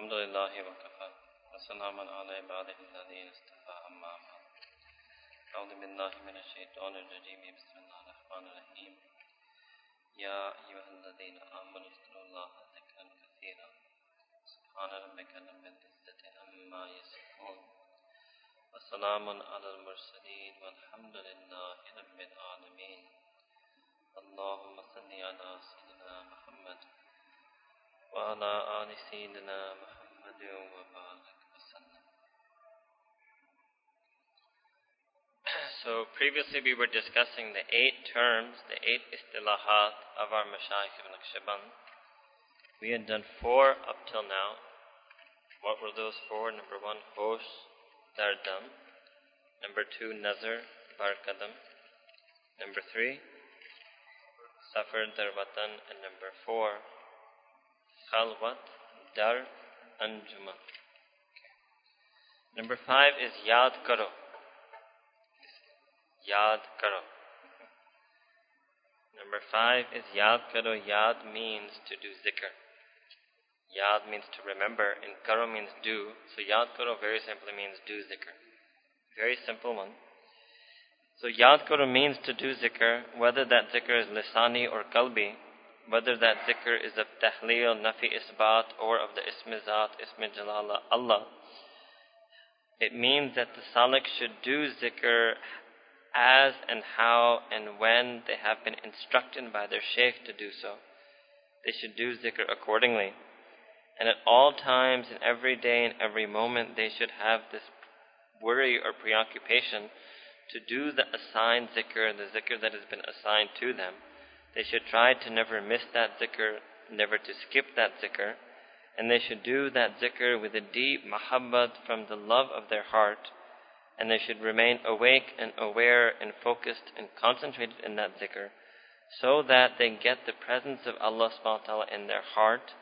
الحمد لله وكفى وسلام على عباده الذين اصطفى أما بعد. أعوذ بالله من الشيطان الرجيم بسم الله الرحمن الرحيم يا أيها الذين آمنوا اذكروا الله ذكرا كثيرا سبحان ربك رب العزة عما يصفون وسلام على المرسلين والحمد لله رب العالمين اللهم صل على سيدنا محمد وعلى آل سيدنا محمد وبارك وسلم So previously we were discussing the eight terms, the eight istilahat of our Mashaykh ibn Naqshband. We had done four up till now. What were those four? Number one, hosh, dardam. Number two, nazar, barkadam. Number three, safar, darwatan. And number four, khalwat, dar, anjuma. Okay. Number five is yad karo. Yad karo. Number five is yad karo. Yad means to do zikr. Yad means to remember, and karo means do. So yad karo very simply means do zikr. Very simple one. So yad karo means to do zikr, whether that zikr is lisani or kalbi, whether that zikr is of tahleel, nafi isbat, or of the ism zat, ism jalala, Allah. It means that the salik should do zikr as and how and when they have been instructed by their sheikh to do so. They should do zikr accordingly. And at all times, in every day and every moment, they should have this worry or preoccupation to do the assigned zikr, the zikr that has been assigned to them. They should try to never miss that zikr, never to skip that zikr, and they should do that zikr with a deep mahabbat from the love of their heart, and they should remain awake and aware and focused and concentrated in that zikr, so that they get the presence of Allah subhanahu wa ta'ala in their heart,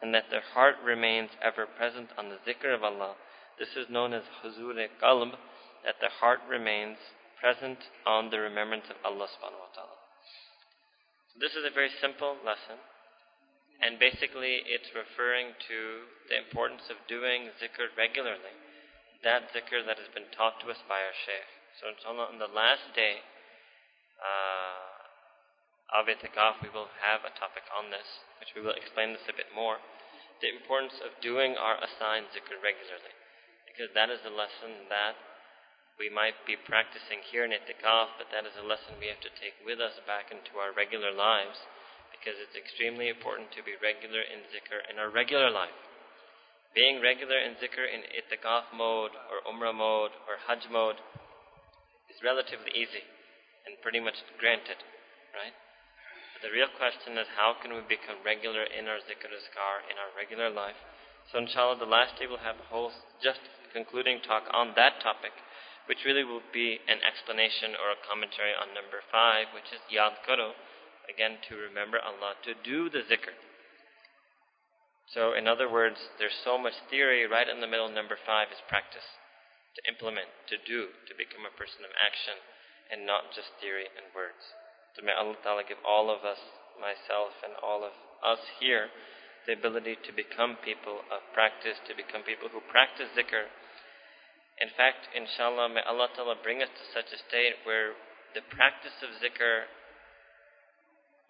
and that their heart remains ever present on the zikr of Allah. This is known as huzur qalb, that the heart remains present on the remembrance of Allah subhanahu wa ta'ala. This is a very simple lesson, and basically it's referring to the importance of doing zikr regularly, that zikr that has been taught to us by our shaykh. So inshallah, on the last day uh, of itikaf, we will have a topic on this, which we will explain this a bit more. The importance of doing our assigned zikr regularly, because that is the lesson that we might be practicing here in itikaf, but that is a lesson we have to take with us back into our regular lives because it's extremely important to be regular in zikr in our regular life. Being regular in zikr in itikaf mode or umrah mode or hajj mode is relatively easy and pretty much granted, right? But the real question is how can we become regular in our zikr azkar in our regular life? So inshallah the last day we'll have a whole just concluding talk on that topic which really will be an explanation or a commentary on number five, which is yad karo, again to remember Allah, to do the zikr. So, in other words, there's so much theory right in the middle. Number five is practice, to implement, to do, to become a person of action, and not just theory and words. So may Allah Ta'ala give all of us, myself and all of us here, the ability to become people of practice, to become people who practice zikr, in fact, inshallah, may Allah Ta'ala bring us to such a state where the practice of zikr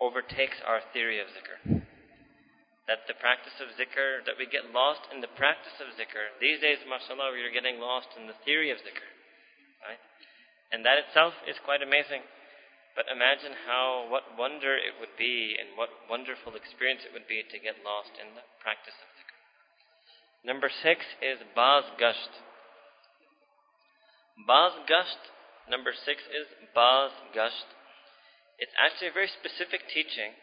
overtakes our theory of zikr. That the practice of zikr, that we get lost in the practice of zikr. These days, mashallah, we are getting lost in the theory of zikr. Right? And that itself is quite amazing. But imagine how, what wonder it would be and what wonderful experience it would be to get lost in the practice of zikr. Number six is baz gasht. Baz gasht, number six is Baz gasht. It's actually a very specific teaching,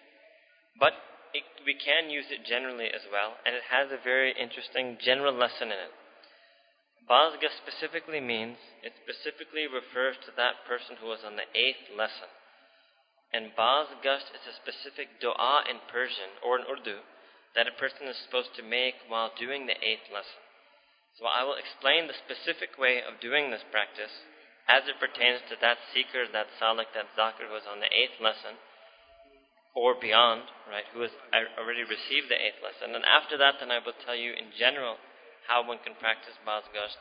but it, we can use it generally as well, and it has a very interesting general lesson in it. Baz gasht specifically means, it specifically refers to that person who was on the eighth lesson. And Baz gasht is a specific dua in Persian or in Urdu that a person is supposed to make while doing the eighth lesson. So I will explain the specific way of doing this practice as it pertains to that seeker, that salik, that zakir who was on the eighth lesson. or beyond, right, who has already received the eighth lesson. And after that, then I will tell you in general how one can practice Bazgasht.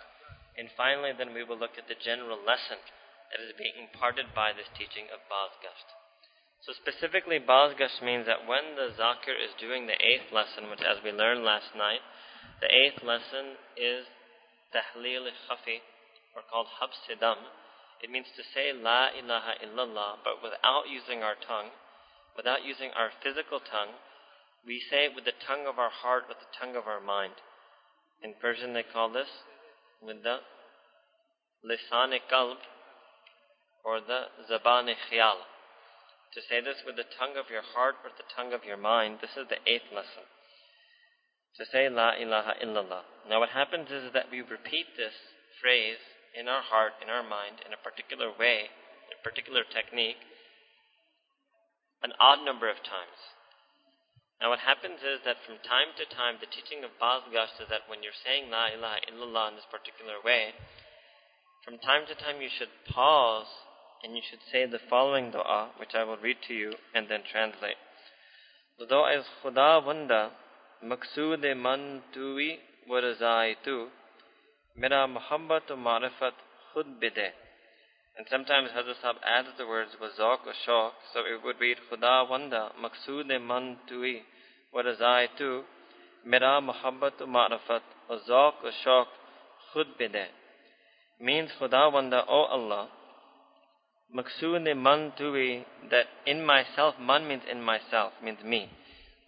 And finally, then we will look at the general lesson that is being imparted by this teaching of Bazgasht. So specifically, Bazgasht means that when the Zakir is doing the eighth lesson, which as we learned last night, the eighth lesson is Tahleel Khafi, or called Habsidam. It means to say La ilaha illallah, but without using our tongue without using our physical tongue, we say it with the tongue of our heart, with the tongue of our mind. In Persian, they call this with the lisan qalb or the zaban khiyal. To say this with the tongue of your heart or the tongue of your mind, this is the eighth lesson. To say La ilaha illallah. Now, what happens is that we repeat this phrase in our heart, in our mind, in a particular way, in a particular technique an odd number of times. Now, what happens is that from time to time, the teaching of Bazgasht is that when you're saying La ilaha illallah in this particular way, from time to time you should pause and you should say the following dua, which I will read to you and then translate. The dua is Khuda man tuwi wa razai tu mera muhabbat marifat khud bide. And sometimes Hazrat Sahab adds the words wazak or shok, so it would read Khuda wanda maqsood man tui warazai tu mera muhabbat ma'rifat wazak or shok khud bide. Means Khuda wanda, O Allah, maqsood man tui, that in myself, man means in myself, means me.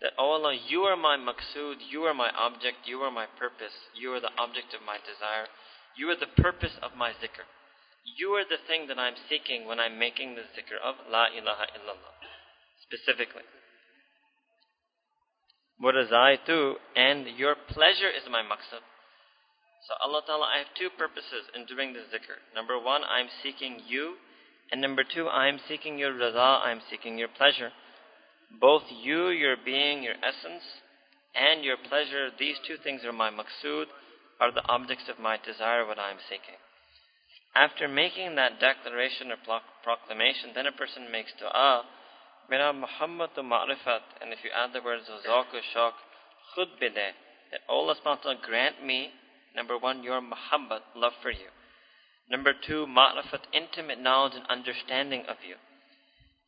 That, O Allah, you are my maqsood, you are my object, you are my purpose, you are the object of my desire, you are the purpose of my zikr. You are the thing that I'm seeking when I'm making the zikr of La ilaha illallah. Specifically. Warazaitu, and your pleasure is my maqsad. So Allah Ta'ala, I have two purposes in doing the zikr. Number one, I'm seeking you. And number two, I'm seeking your raza, I'm seeking your pleasure. Both you, your being, your essence, and your pleasure, these two things are my maqsood, are the objects of my desire, what I'm seeking. After making that declaration or proclamation, then a person makes dua. Mera Muhammadu ma'rifat, and if you add the words zaku shak, khud bide, that Allah subhanahu grant me, number one, your muhabbat, love for you. Number two, ma'rifat, intimate knowledge and understanding of you.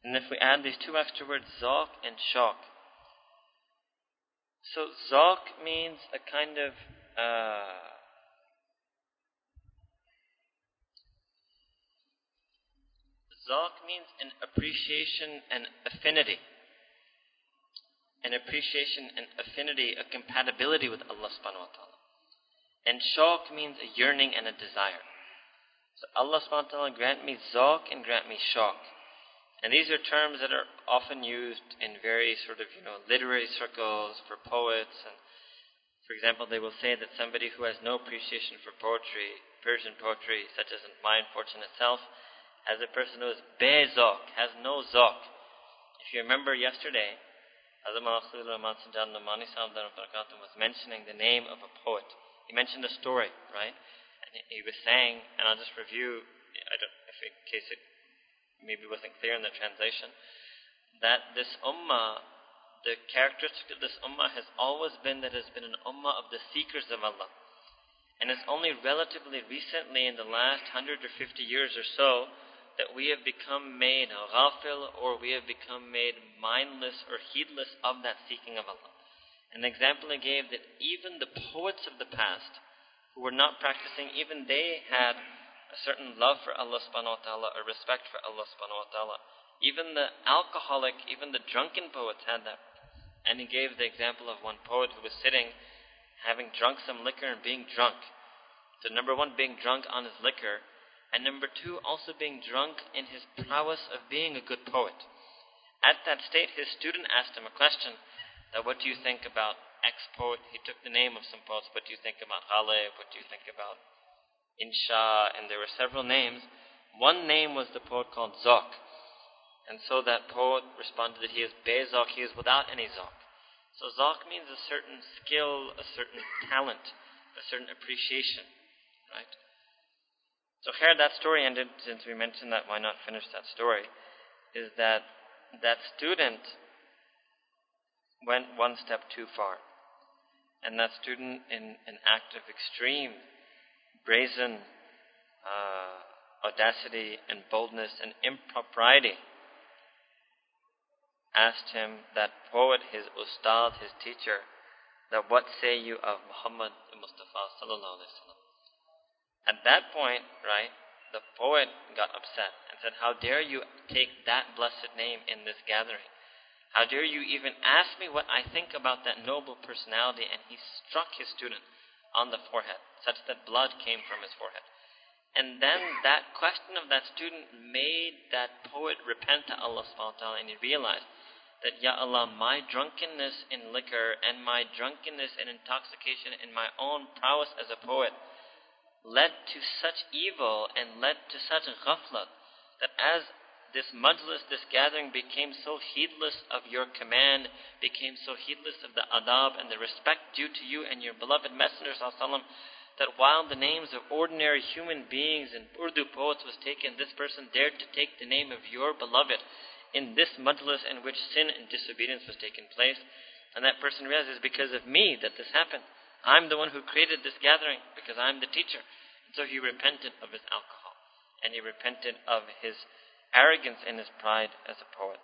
And if we add these two extra words, zak and shok. So zok means a kind of uh, means an appreciation and affinity. An appreciation and affinity, a compatibility with Allah subhanahu wa ta'ala. And shawq means a yearning and a desire. So Allah subhanahu wa ta'ala grant me zawq and grant me shawq. And these are terms that are often used in very sort of, you know, literary circles for poets. And for example, they will say that somebody who has no appreciation for poetry, Persian poetry, such as my fortune itself, as a person who is bezok, has no zok. If you remember yesterday, Azam Rahman Sanjan Namani was mentioning the name of a poet. He mentioned a story, right? And he was saying, and I'll just review, I don't, if in case it maybe wasn't clear in the translation, that this ummah, the characteristic of this ummah has always been that it has been an ummah of the seekers of Allah. And it's only relatively recently in the last 150 years or so that we have become made ghafil or we have become made mindless or heedless of that seeking of Allah. An example I gave that even the poets of the past who were not practicing, even they had a certain love for Allah subhanahu wa ta'ala, a respect for Allah subhanahu wa ta'ala. Even the alcoholic, even the drunken poets had that. And he gave the example of one poet who was sitting, having drunk some liquor and being drunk. So number one, being drunk on his liquor, and number two, also being drunk in his prowess of being a good poet. At that state, his student asked him a question that what do you think about X poet? He took the name of some poets. What do you think about Ghalib? What do you think about Insha? And there were several names. One name was the poet called Zok. And so that poet responded that he is Bezok, he is without any Zok. So Zok means a certain skill, a certain talent, a certain appreciation, right? So here that story ended, since we mentioned that, why not finish that story? Is that that student went one step too far. And that student, in an act of extreme, brazen uh, audacity and boldness and impropriety, asked him, that poet, his ustad, his teacher, that what say you of Muhammad Mustafa sallallahu alaihi wasallam? At that point, right, the poet got upset and said, How dare you take that blessed name in this gathering? How dare you even ask me what I think about that noble personality? And he struck his student on the forehead, such that blood came from his forehead. And then that question of that student made that poet repent to Allah subhanahu wa ta'ala and he realized that, Ya Allah, my drunkenness in liquor and my drunkenness and intoxication in my own prowess as a poet led to such evil and led to such ghaflat that as this majlis, this gathering became so heedless of your command, became so heedless of the adab and the respect due to you and your beloved Messenger sallam, that while the names of ordinary human beings and Urdu poets was taken, this person dared to take the name of your beloved in this majlis in which sin and disobedience was taking place. And that person realizes because of me that this happened. I'm the one who created this gathering because I'm the teacher. And so he repented of his alcohol. And he repented of his arrogance and his pride as a poet.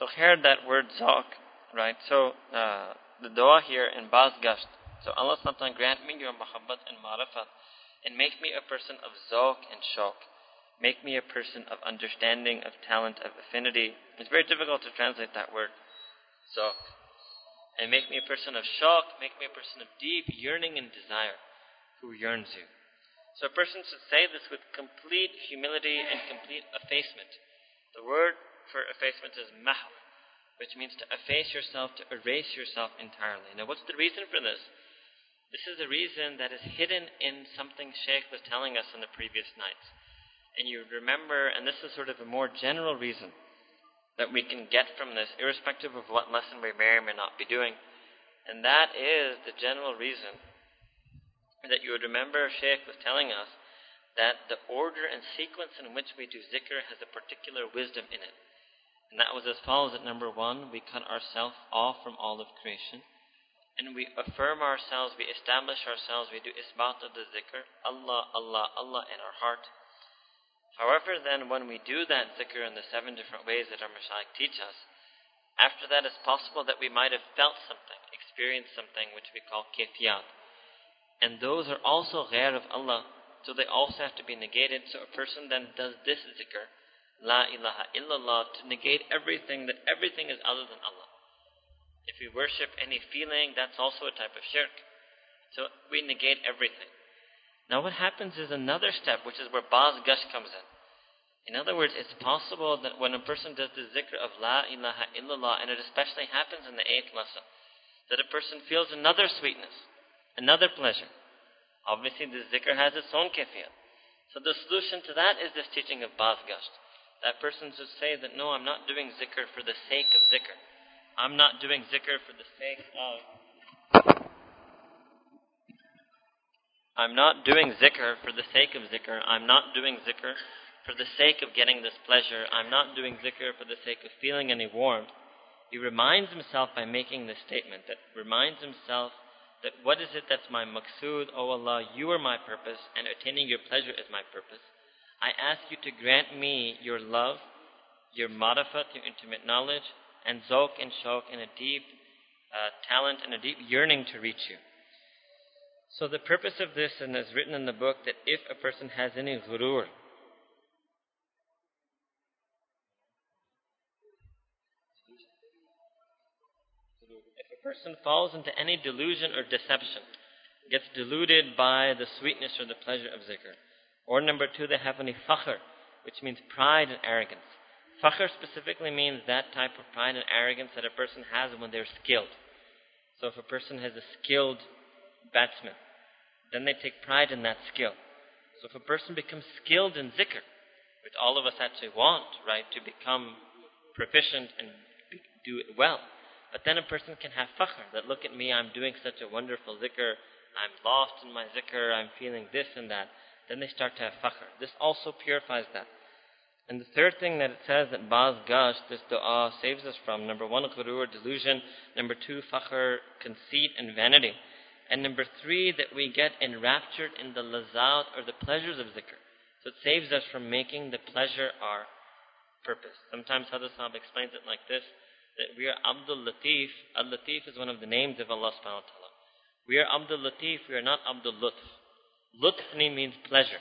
So here that word zok, right? So uh, the dua here in Bazgasht. So Allah subhanahu grant me your muhabbat and marifat and make me a person of zok and shok. Make me a person of understanding, of talent, of affinity. It's very difficult to translate that word. Zok and make me a person of shok, make me a person of deep yearning and desire who yearns you. So a person should say this with complete humility and complete effacement. The word for effacement is mahw, which means to efface yourself, to erase yourself entirely. Now what's the reason for this? This is a reason that is hidden in something Sheikh was telling us in the previous nights. And you remember, and this is sort of a more general reason, that we can get from this, irrespective of what lesson we may or may not be doing. And that is the general reason that you would remember Sheikh was telling us that the order and sequence in which we do zikr has a particular wisdom in it. And that was as follows at number one, we cut ourselves off from all of creation. And we affirm ourselves, we establish ourselves, we do isbat of the zikr, Allah, Allah, Allah in our heart. However, then, when we do that zikr in the seven different ways that our mashayikh teach us, after that it's possible that we might have felt something, experienced something which we call kayfiyat. And those are also ghair of Allah, so they also have to be negated. So a person then does this zikr, La ilaha illallah, to negate everything, that everything is other than Allah. If we worship any feeling, that's also a type of shirk. So we negate everything. Now what happens is another step, which is where Baz Gasht comes in. In other words, it's possible that when a person does the zikr of La ilaha illallah, and it especially happens in the eighth lesson, that a person feels another sweetness, another pleasure. Obviously, the zikr has its own kafiyat. So the solution to that is this teaching of Baz Gasht. That person should say that, no, I'm not doing zikr for the sake of zikr. I'm not doing zikr for the sake of I'm not doing zikr for the sake of zikr. I'm not doing zikr for the sake of getting this pleasure. I'm not doing zikr for the sake of feeling any warmth. He reminds himself by making this statement that reminds himself that what is it that's my maqsood? O oh Allah, you are my purpose and attaining your pleasure is my purpose. I ask you to grant me your love, your marifat, your intimate knowledge, and zok and shok and a deep uh, talent and a deep yearning to reach you. So the purpose of this, and is written in the book, that if a person has any ghurur, if a person falls into any delusion or deception, gets deluded by the sweetness or the pleasure of zikr, or number two, they have any fakhr, which means pride and arrogance. Fakhr specifically means that type of pride and arrogance that a person has when they're skilled. So if a person has a skilled batsman, then they take pride in that skill. So if a person becomes skilled in zikr, which all of us actually want, right, to become proficient and do it well, but then a person can have fakhr, that look at me, I'm doing such a wonderful zikr, I'm lost in my zikr, I'm feeling this and that. Then they start to have fakhr. This also purifies that. And the third thing that it says that Baz Gasht, this dua, saves us from number one, ghurur, delusion, number two, fakhr, conceit and vanity, and number three, that we get enraptured in the lazat or the pleasures of zikr. So it saves us from making the pleasure our purpose. Sometimes Hazrat Sahib explains it like this that we are Abdul Latif. Al Latif is one of the names of Allah subhanahu wa ta'ala. We are Abdul Latif, we are not Abdul Lutf. Lutfni means pleasure.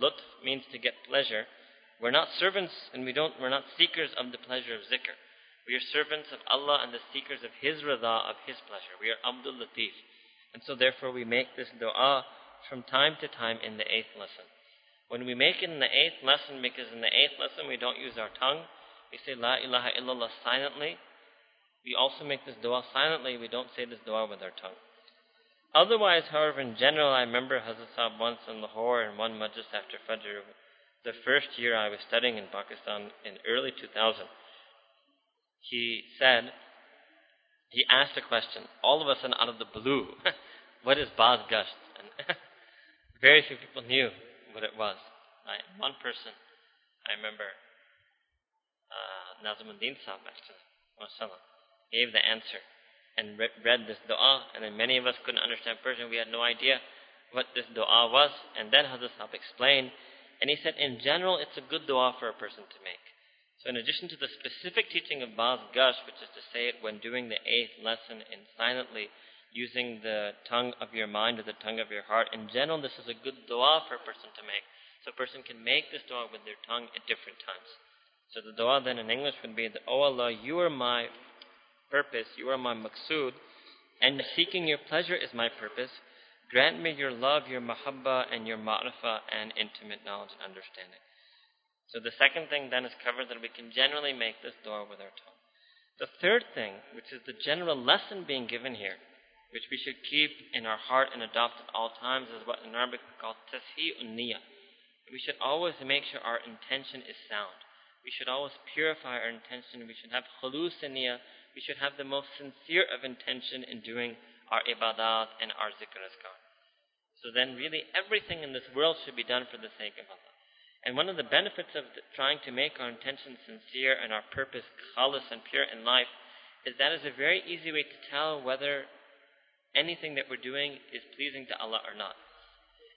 Lutf means to get pleasure. We're not servants and we don't we're not seekers of the pleasure of zikr. We are servants of Allah and the seekers of His rida, of His pleasure. We are Abdul Latif. And so therefore we make this dua from time to time in the eighth lesson. When we make it in the eighth lesson, because in the eighth lesson we don't use our tongue, we say La ilaha illallah silently. We also make this dua silently. We don't say this dua with our tongue. Otherwise, however, in general, I remember Hazrat Sahib once in Lahore in one majlis after Fajr, the first year I was studying in Pakistan in early 2000. He said, he asked a question, all of a sudden out of the blue, what is Baz? And very few people knew what it was. One person, I remember, uh, Nazimuddin Sahib gave the answer and re- read this dua, and then many of us couldn't understand Persian. We had no idea what this dua was, and then Hazrat Sahib explained, and he said, in general, it's a good dua for a person to make. So in addition to the specific teaching of Baz Gasht, which is to say it when doing the eighth lesson in silently, using the tongue of your mind or the tongue of your heart, in general, this is a good dua for a person to make. So a person can make this dua with their tongue at different times. So the dua then in English would be that, Oh Allah, you are my purpose, you are my maqsood, and seeking your pleasure is my purpose. Grant me your love, your mahabbah, and your ma'rifah, and intimate knowledge and understanding. So the second thing then is covered that we can generally make this dua with our tongue. The third thing, which is the general lesson being given here, which we should keep in our heart and adopt at all times, is what in Arabic we call tashee'un niyah. We should always make sure our intention is sound. We should always purify our intention. We should have khulus We should have the most sincere of intention in doing our ibadat and our zikr azkar. So then really everything in this world should be done for the sake of Allah. And one of the benefits of trying to make our intention sincere and our purpose khalis and pure in life is that is a very easy way to tell whether anything that we're doing is pleasing to Allah or not.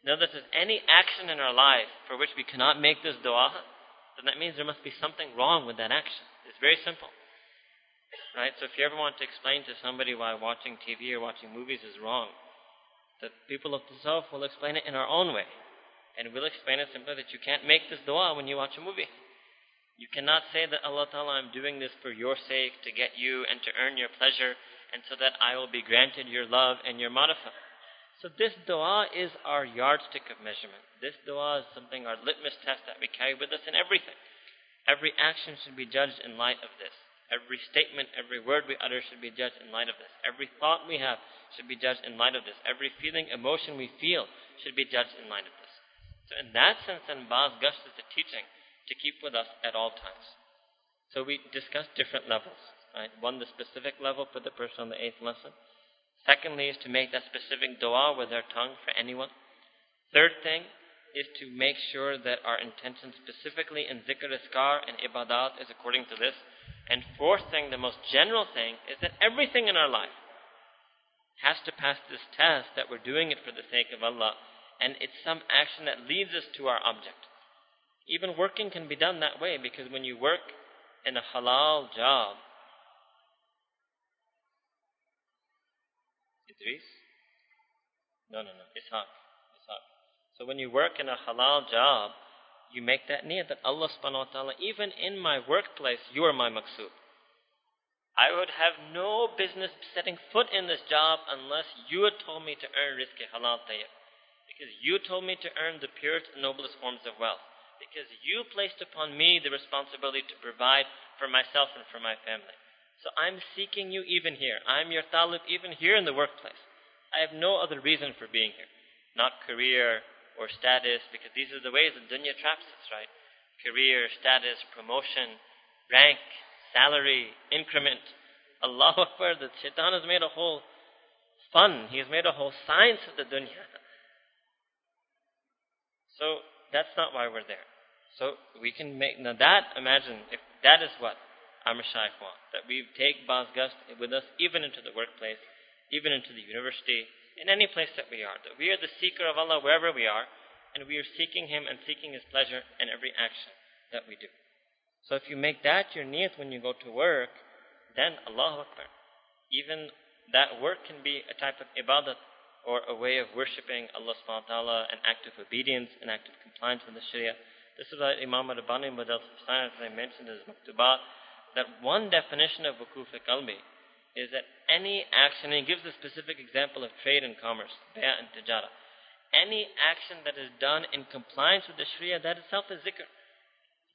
Now, if there's any action in our life for which we cannot make this dua, then that means there must be something wrong with that action. It's very simple. Right? So if you ever want to explain to somebody why watching TV or watching movies is wrong, the people of Tasawwuf will explain it in our own way. And we'll explain it simply that you can't make this dua when you watch a movie. You cannot say that Allah Ta'ala, I'm doing this for your sake, to get you and to earn your pleasure, and so that I will be granted your love and your marifah. So this dua is our yardstick of measurement. This dua is something, our litmus test that we carry with us in everything. Every action should be judged in light of this. Every statement, every word we utter should be judged in light of this. Every thought we have should be judged in light of this. Every feeling, emotion we feel should be judged in light of this. So in that sense, then Baz Gasht is the teaching to keep with us at all times. So we discussed different levels. Right? One, the specific level for the person on the eighth lesson. Secondly, is to make that specific dua with our tongue for anyone. Third thing is to make sure that our intention specifically in zikr azkar and ibadat is according to this. And fourth thing, the most general thing, is that everything in our life has to pass this test that we're doing it for the sake of Allah and it's some action that leads us to our object. Even working can be done that way because when you work in a halal job, Idris? No, no, no. Ishaq. Ishaq. So when you work in a halal job, you make that niyat that Allah subhanahu wa ta'ala, even in my workplace, you are my maqsood. I would have no business setting foot in this job unless you had told me to earn rizq halal tayyib. Because you told me to earn the purest and noblest forms of wealth. Because you placed upon me the responsibility to provide for myself and for my family. So I'm seeking you even here. I'm your talib even here in the workplace. I have no other reason for being here. Not career or status, because these are the ways that dunya traps us, right? Career, status, promotion, rank, salary, increment. Allah Akbar, the shaitan has made a whole fun. He has made a whole science of the dunya. So that's not why we're there. So we can make, now that, imagine, if that is what our Mashaykh want, that we take Baz with us even into the workplace, even into the university, in any place that we are, that we are the seeker of Allah wherever we are, and we are seeking Him and seeking His pleasure in every action that we do. So if you make that your niyat when you go to work, then Allahu Akbar. Even that work can be a type of ibadat or a way of worshipping Allah subhanahu wa ta'ala, an act of obedience, an act of compliance with the Sharia. This is why Imam Rabbani Badal Science I mentioned his Maktubat, that one definition of wukuf qalbi is that any action, and he gives a specific example of trade and commerce, bay'a and tijara. Any action that is done in compliance with the Sharia, that itself is zikr.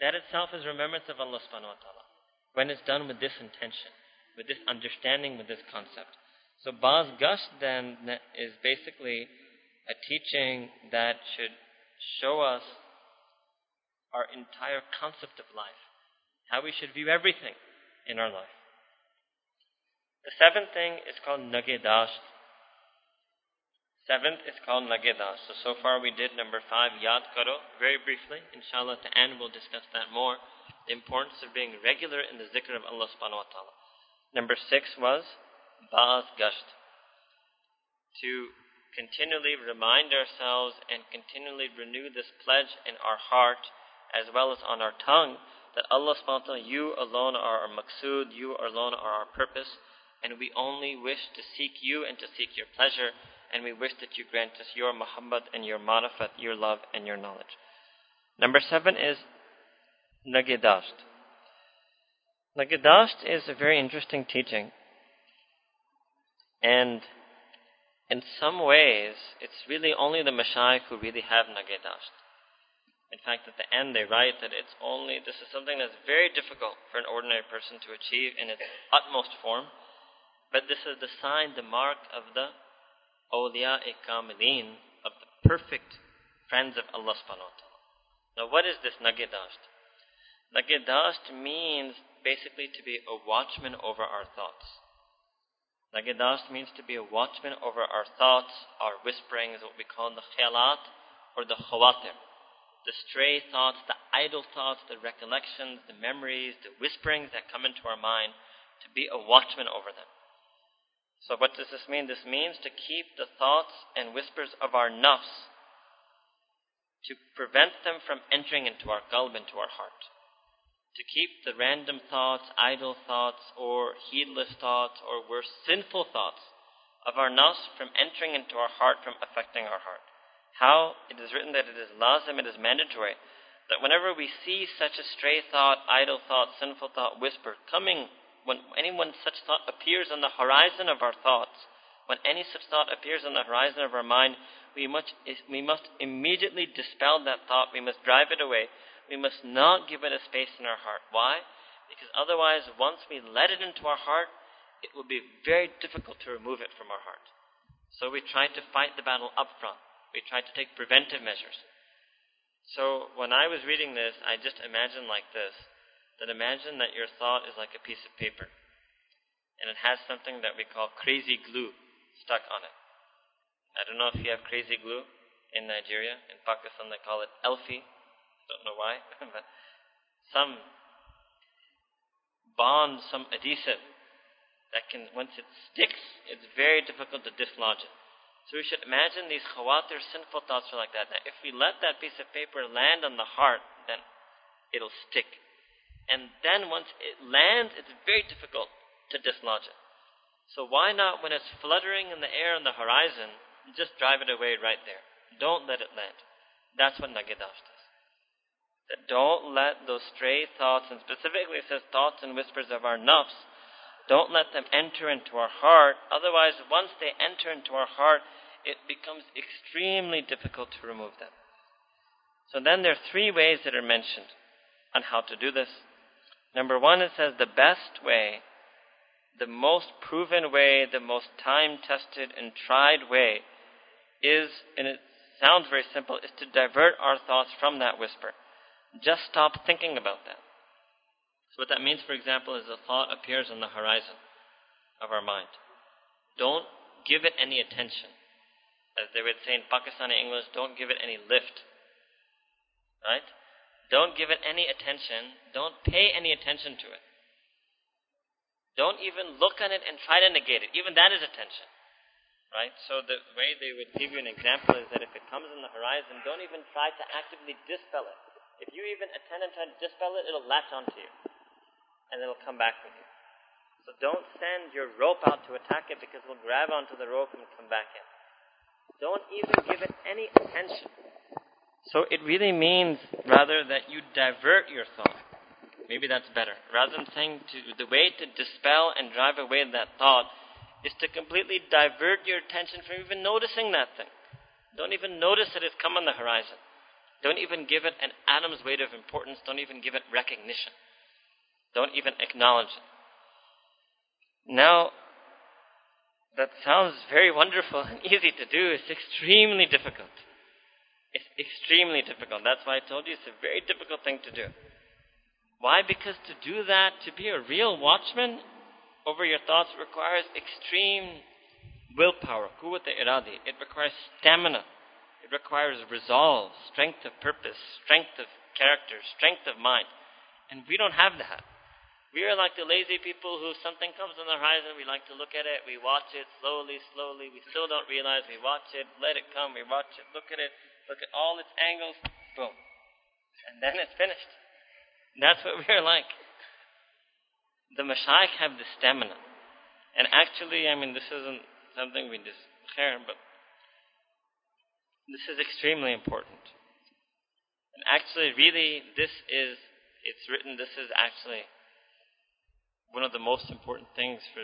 That itself is remembrance of Allah subhanahu wa ta'ala. When it's done with this intention, with this understanding, with this concept. So Baz Gasht then is basically a teaching that should show us our entire concept of life, how we should view everything in our life. The seventh thing is called Nagedasht. Seventh is called Nagedasht. So, so far we did number five, Yad Karo, very briefly. Inshallah, the end we'll discuss that more. The importance of being regular in the zikr of Allah subhanahu wa ta'ala. Number six was Baz Gasht. To continually remind ourselves and continually renew this pledge in our heart as well as on our tongue that Allah subhanahu wa ta'ala, you alone are our maqsood, you alone are our purpose, and we only wish to seek you and to seek your pleasure, and we wish that you grant us your muhabbat and your marifat, your love and your knowledge. Number seven is Nagidasht. Nagidasht is a very interesting teaching. And in some ways, it's really only the Mashaykh who really have Nagidasht. In fact, at the end they write that it's only, this is something that's very difficult for an ordinary person to achieve in its utmost form, but this is the sign, the mark of the awliya kamilin, of the perfect friends of Allah subhanahu wa ta'ala. Now what is this nagidasht? Nagidasht means basically to be a watchman over our thoughts. Nagidasht means to be a watchman over our thoughts, our whisperings, what we call the khiyalat or the khawatir the stray thoughts, the idle thoughts, the recollections, the memories, the whisperings that come into our mind, to be a watchman over them. So, what does this mean? This means to keep the thoughts and whispers of our nafs, to prevent them from entering into our qalb, into our heart. To keep the random thoughts, idle thoughts, or heedless thoughts, or worse, sinful thoughts of our nafs from entering into our heart, from affecting our heart how it is written that it is lazim, it is mandatory, that whenever we see such a stray thought, idle thought, sinful thought, whisper coming, when anyone such thought appears on the horizon of our thoughts, when any such thought appears on the horizon of our mind, we must, we must immediately dispel that thought. We must drive it away. We must not give it a space in our heart. Why? Because otherwise, once we let it into our heart, it will be very difficult to remove it from our heart. So we try to fight the battle up front. We try to take preventive measures. So when I was reading this, I just imagined like this that imagine that your thought is like a piece of paper and it has something that we call crazy glue stuck on it. I don't know if you have crazy glue in Nigeria. In Pakistan, they call it Elfy. I don't know why, but some bond, some adhesive that can, once it sticks, it's very difficult to dislodge it. So we should imagine these khawatir, sinful thoughts are like that. Now, if we let that piece of paper land on the heart, then it'll stick. And then once it lands, it's very difficult to dislodge it. So why not, when it's fluttering in the air on the horizon, just drive it away right there. Don't let it land. That's what Nagidash does. That don't let those stray thoughts, and specifically it says thoughts and whispers of our nafs, don't let them enter into our heart. Otherwise, once they enter into our heart, it becomes extremely difficult to remove them. So then there are three ways that are mentioned on how to do this. Number one, it says the best way, the most proven way, the most time tested and tried way is, and it sounds very simple, is to divert our thoughts from that whisper. Just stop thinking about that. So what that means, for example, is a thought appears on the horizon of our mind. Don't give it any attention as they would say in Pakistani English, don't give it any lift. Right? Don't give it any attention. Don't pay any attention to it. Don't even look at it and try to negate it. Even that is attention. Right? So the way they would give you an example is that if it comes on the horizon, don't even try to actively dispel it. If you even attend and try to dispel it, it'll latch onto you. And it'll come back with you. So don't send your rope out to attack it because it'll grab onto the rope and come back in. Don't even give it any attention. So it really means rather that you divert your thought. Maybe that's better. Rather than saying to, the way to dispel and drive away that thought is to completely divert your attention from even noticing that thing. Don't even notice that it's come on the horizon. Don't even give it an atom's weight of importance. Don't even give it recognition. Don't even acknowledge it. Now, that sounds very wonderful and easy to do. It's extremely difficult. It's extremely difficult. That's why I told you it's a very difficult thing to do. Why? Because to do that, to be a real watchman over your thoughts requires extreme willpower, quwwat iradi. It requires stamina. It requires resolve, strength of purpose, strength of character, strength of mind. And we don't have that. We are like the lazy people who something comes on the horizon, we like to look at it, we watch it slowly, slowly, we still don't realize we watch it, let it come, we watch it, look at it, look at all its angles, boom. And then it's finished. That's what we're like. The Mashaykh have the stamina. And actually, I mean, this isn't something we just care, but this is extremely important. And actually, really, this is, it's written, this is actually one of the most important things for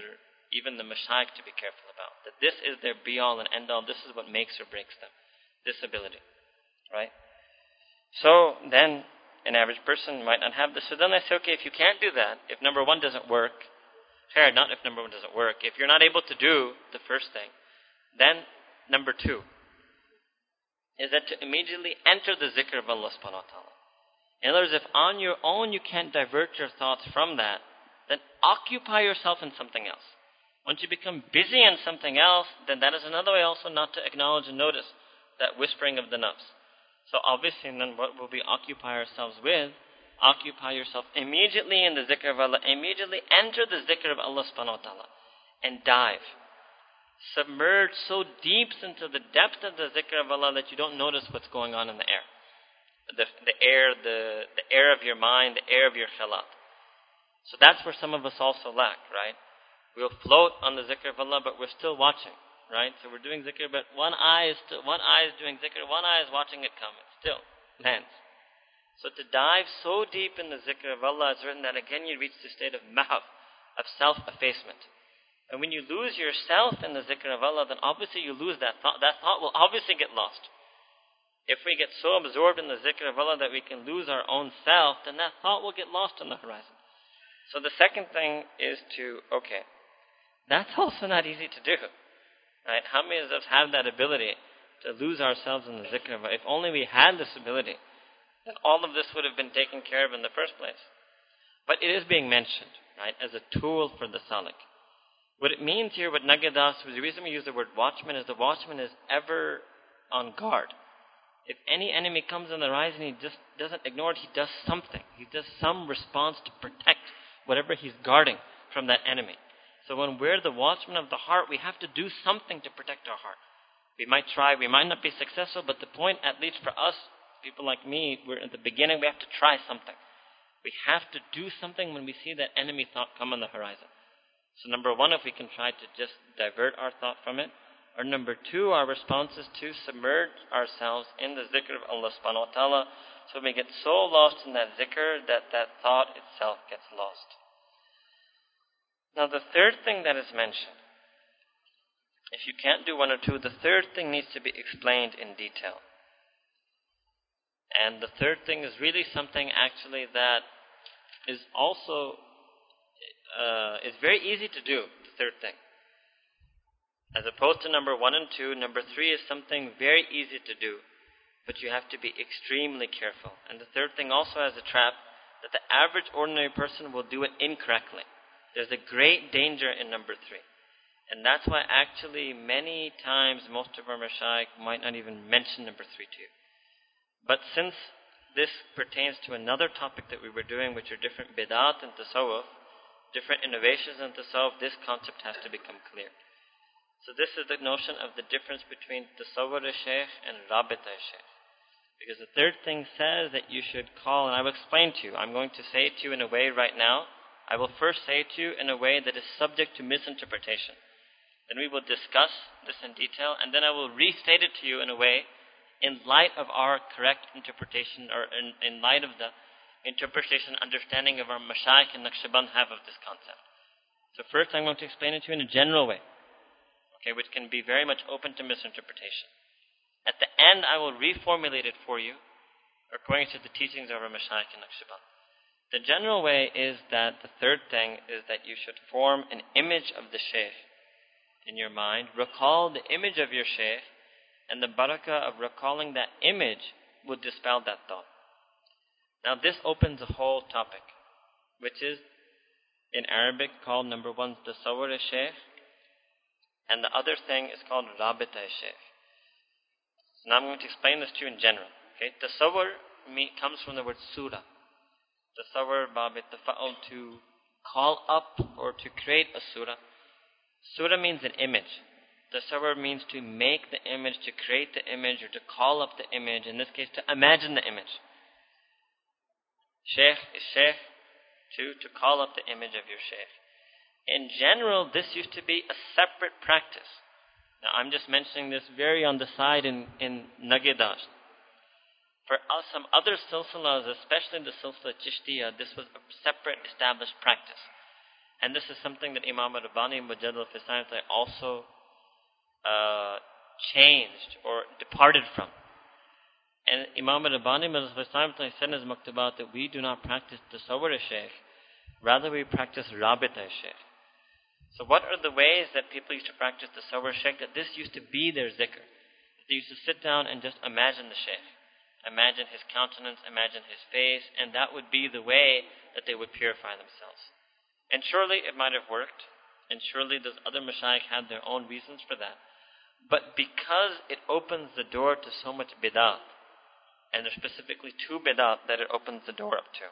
even the Mashaykh to be careful about. That this is their be all and end all. This is what makes or breaks them. This ability. Right? So then an average person might not have this. So then I say, okay, if you can't do that, if number one doesn't work, fair, not if number one doesn't work, if you're not able to do the first thing, then number two is that to immediately enter the zikr of Allah subhanahu wa ta'ala. In other words, if on your own you can't divert your thoughts from that, then occupy yourself in something else. Once you become busy in something else, then that is another way also not to acknowledge and notice that whispering of the nafs. So obviously then what will we occupy ourselves with? Occupy yourself immediately in the zikr of Allah. Immediately enter the zikr of Allah subhanahu wa ta'ala. And dive. Submerge so deep into the depth of the zikr of Allah that you don't notice what's going on in the air. The, the air, the, the air of your mind, the air of your khalat. So that's where some of us also lack, right? We'll float on the zikr of Allah, but we're still watching, right? So we're doing zikr, but one eye is still, one eye is doing zikr, one eye is watching it come. It still lands. So to dive so deep in the zikr of Allah is written that again you reach the state of mahv, of self-effacement. And when you lose yourself in the zikr of Allah, then obviously you lose that thought. That thought will obviously get lost. If we get so absorbed in the zikr of Allah that we can lose our own self, then that thought will get lost on the horizon. So the second thing is to, okay, that's also not easy to do. Right? How many of us have that ability to lose ourselves in the zikr? If only we had this ability, then all of this would have been taken care of in the first place. But it is being mentioned, right, as a tool for the salik. What it means here, what Nagadas, the reason we use the word watchman is the watchman is ever on guard. If any enemy comes on the horizon, he just doesn't ignore it, he does something. He does some response to protect whatever he's guarding from that enemy. So when we're the watchman of the heart, we have to do something to protect our heart. We might try, we might not be successful, but the point, at least for us, people like me, we're at the beginning, we have to try something. We have to do something when we see that enemy thought come on the horizon. So number one, if we can try to just divert our thought from it, or number two, our response is to submerge ourselves in the zikr of Allah subhanahu wa ta'ala so we get so lost in that zikr that that thought itself gets lost. Now, the third thing that is mentioned, if you can't do one or two, the third thing needs to be explained in detail. And the third thing is really something actually that is also uh, is very easy to do. The third thing, as opposed to number one and two, number three is something very easy to do but you have to be extremely careful. And the third thing also has a trap that the average ordinary person will do it incorrectly. There's a great danger in number three. And that's why actually many times most of our mashayikh might not even mention number three to you. But since this pertains to another topic that we were doing, which are different bidat and tasawwuf, different innovations in tasawwuf, this concept has to become clear. So this is the notion of the difference between tasawwur shaykh and rabita shaykh. Because the third thing says that you should call, and I will explain to you. I'm going to say it to you in a way right now. I will first say to you in a way that is subject to misinterpretation. Then we will discuss this in detail, and then I will restate it to you in a way in light of our correct interpretation, or in, in light of the interpretation, understanding of our Mashaykh and Naqshband have of this concept. So first I'm going to explain it to you in a general way, okay, which can be very much open to misinterpretation. At the end, I will reformulate it for you according to the teachings of our Mashaykh and Naqshband. The general way is that the third thing is that you should form an image of the Shaykh in your mind. Recall the image of your Shaykh, and the barakah of recalling that image will dispel that thought. Now, this opens a whole topic, which is in Arabic called number one, Tasawwur Shaykh, and the other thing is called Rabita Shaykh. Now I'm going to explain this to you in general. Okay, tasawwur comes from the word surah. Tasawwur babit tafa'ul to call up or to create a surah. Surah means an image. The Tasawwur means to make the image, to create the image, or to call up the image. In this case, to imagine the image. Sheikh is sheikh, to, to call up the image of your sheikh. In general, this used to be a separate practice. Now, I'm just mentioning this very on the side in, in Nagedasht. For some other silsilas, especially the silsila Chishtiya, this was a separate established practice. And this is something that Imam Rabbani Mujaddid al also uh, changed or departed from. And Imam Rabbani Mujaddid said in his Maktubat that we do not practice tasawwur shaykh, rather we practice rabita shaykh. So what are the ways that people used to practice tasawwur Sheikh? That this used to be their zikr. They used to sit down and just imagine the Sheikh. Imagine his countenance, imagine his face, and that would be the way that they would purify themselves. And surely it might have worked, and surely those other mashayikh had their own reasons for that. But because it opens the door to so much bidah, and there's specifically two bidah that it opens the door up to.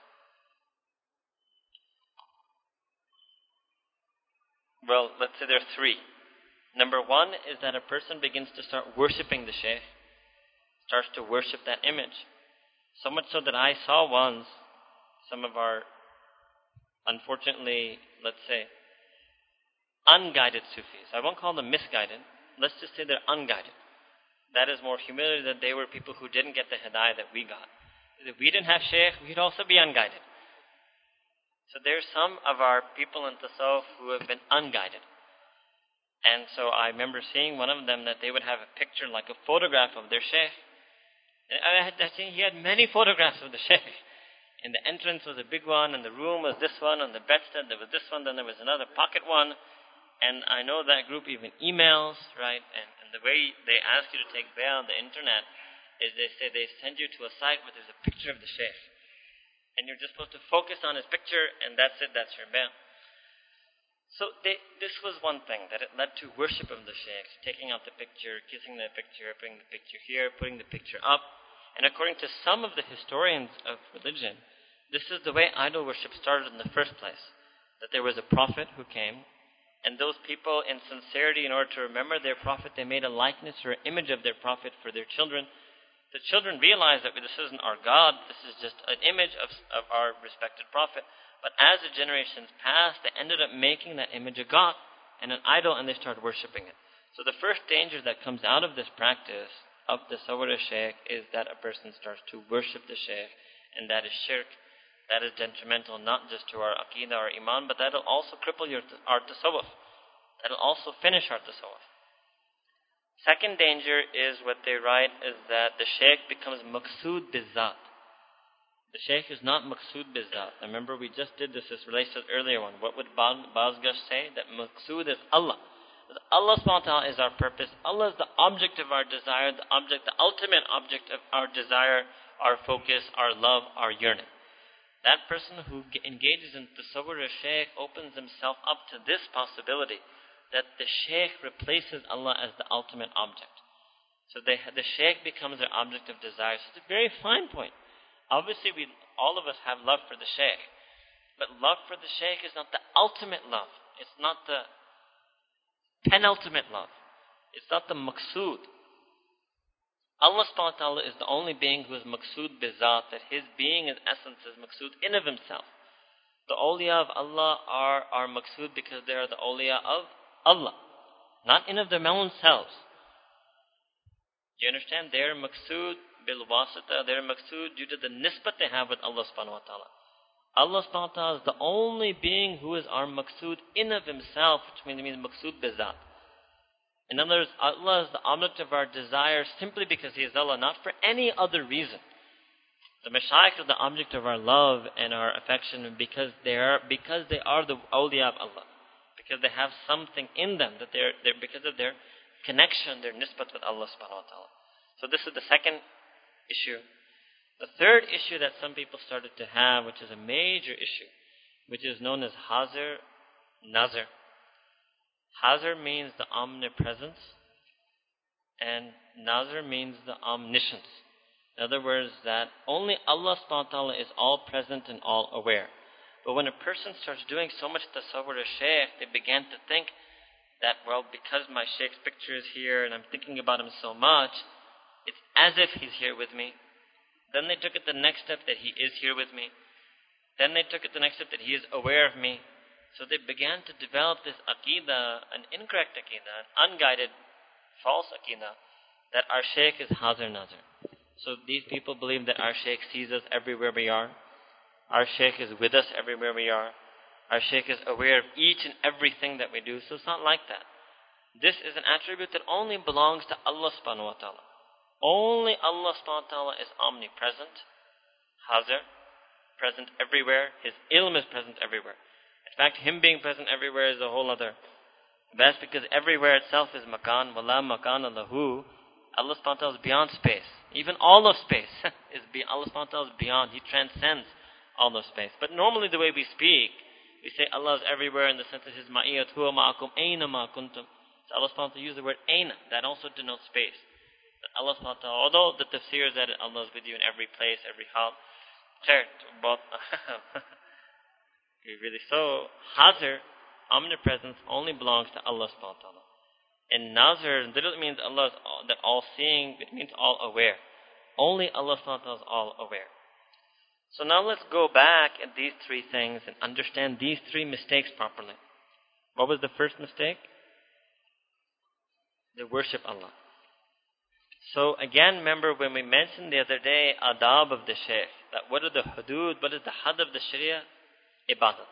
Well, let's say there are three. Number one is that a person begins to start worshipping the Shaykh, starts to worship that image. So much so that I saw once some of our, unfortunately, let's say, unguided Sufis. I won't call them misguided. Let's just say they're unguided. That is more humility that they were people who didn't get the hidayah that we got. If we didn't have Shaykh, we'd also be unguided. So there's some of our people in Tasawwuf who have been unguided. And so I remember seeing one of them that they would have a picture like a photograph of their sheikh. I had, I he had many photographs of the sheikh. And the entrance was a big one, and the room was this one, and the bedstead there was this one, then there was another pocket one. And I know that group even emails, right? And, and the way they ask you to take bay'ah on the internet is they say they send you to a site where there's a picture of the sheikh and you're just supposed to focus on his picture, and that's it, that's your bay'ah. So they, this was one thing, that it led to worship of the sheikhs, taking out the picture, kissing the picture, putting the picture here, putting the picture up. And according to some of the historians of religion, this is the way idol worship started in the first place. That there was a prophet who came, and those people, in sincerity, in order to remember their prophet, they made a likeness or image of their prophet for their children, the children realized that this isn't our God, this is just an image of, of our respected prophet. But as the generations passed, they ended up making that image a God and an idol, and they started worshipping it. So the first danger that comes out of this practice of the Sawara Sheikh is that a person starts to worship the Sheikh, and that is shirk. That is detrimental not just to our aqidah or iman, but that'll also cripple your, our tasawwuf. That'll also finish our tasawwuf. Second danger is what they write is that the sheikh becomes maqsood bizat. The sheikh is not maqsood bizat. Remember, we just did this, this relates to the earlier one. What would Baz Gasht say? That maqsood is Allah. Allah subhanahu wa ta'ala is our purpose. Allah is the object of our desire, the object, the ultimate object of our desire, our focus, our love, our yearning. That person who engages in tasawwur sheikh opens himself up to this possibility that the sheikh replaces Allah as the ultimate object. So they, the sheikh becomes their object of desire. So it's a very fine point. Obviously, we all of us have love for the Shaykh. But love for the Shaykh is not the ultimate love. It's not the penultimate love. It's not the maqsood. Allah subhanahu wa ta'ala is the only being who is maqsood bizat, that his being, his essence is maqsood in of himself. The awliya of Allah are, are maqsood because they are the awliya of Allah, not in of their own selves. Do you understand? They are maqsood bil wasita, they are maqsood due to the nisbat they have with Allah subhanahu wa ta'ala. Allah subhanahu wa ta'ala is the only being who is our maqsood in of himself, which means, maqsood bizat. In other words, Allah is the object of our desire simply because He is Allah, not for any other reason. The Mashaykh are the object of our love and our affection because they are, because they are the awliya of Allah. Because they have something in them that they're, they're because of their connection, their nisbat with Allah subhanahu wa ta'ala. So this is the second issue. The third issue that some people started to have, which is a major issue, which is known as Hazir Nazar. Hazir means the omnipresence, and Nazar means the omniscience. In other words, that only Allah subhanahu wa ta'ala is all present and all aware. But when a person starts doing so much tasawwur of shaykh, they begin to think that, well, because my shaykh's picture is here and I'm thinking about him so much, it's as if he's here with me. Then they took it the next step that he is here with me. Then they took it the next step that he is aware of me. So they began to develop this aqidah, an incorrect aqidah, an unguided, false aqidah, that our sheikh is Hazir Nazar. So these people believe that our sheikh sees us everywhere we are. Our sheikh is with us everywhere we are. Our sheikh is aware of each and everything that we do. So it's not like that. This is an attribute that only belongs to Allah subhanahu wa ta'ala. Only Allah subhanahu is omnipresent, Hazir, present everywhere. His ilm is present everywhere. In fact, Him being present everywhere is a whole other. That's because everywhere itself is makan, wala makan lahu. Allah subhanahu is beyond space. Even all of space is beyond, Allah subhanahu is beyond. He transcends all of space. But normally the way we speak, we say Allah is everywhere in the sense that His ma'iyat huwa ma'akum aina. So Allah subhanahu wa ta'ala use the word aina. That also denotes space. Allah subhanahu wa ta'ala, although the tafsir is that Allah is with you in every place, every hal, both really so Hazir, omnipresence, only belongs to Allah subhanahu wa ta'ala. And Nazir literally means Allah is all, that all seeing, it means all aware. Only Allah subhanahu wa ta'ala is all aware. So now let's go back at these three things and understand these three mistakes properly. What was the first mistake? They worship Allah. So again, remember when we mentioned the other day adab of the shaykh, that what are the hudud, what is the had of the sharia? ibadat.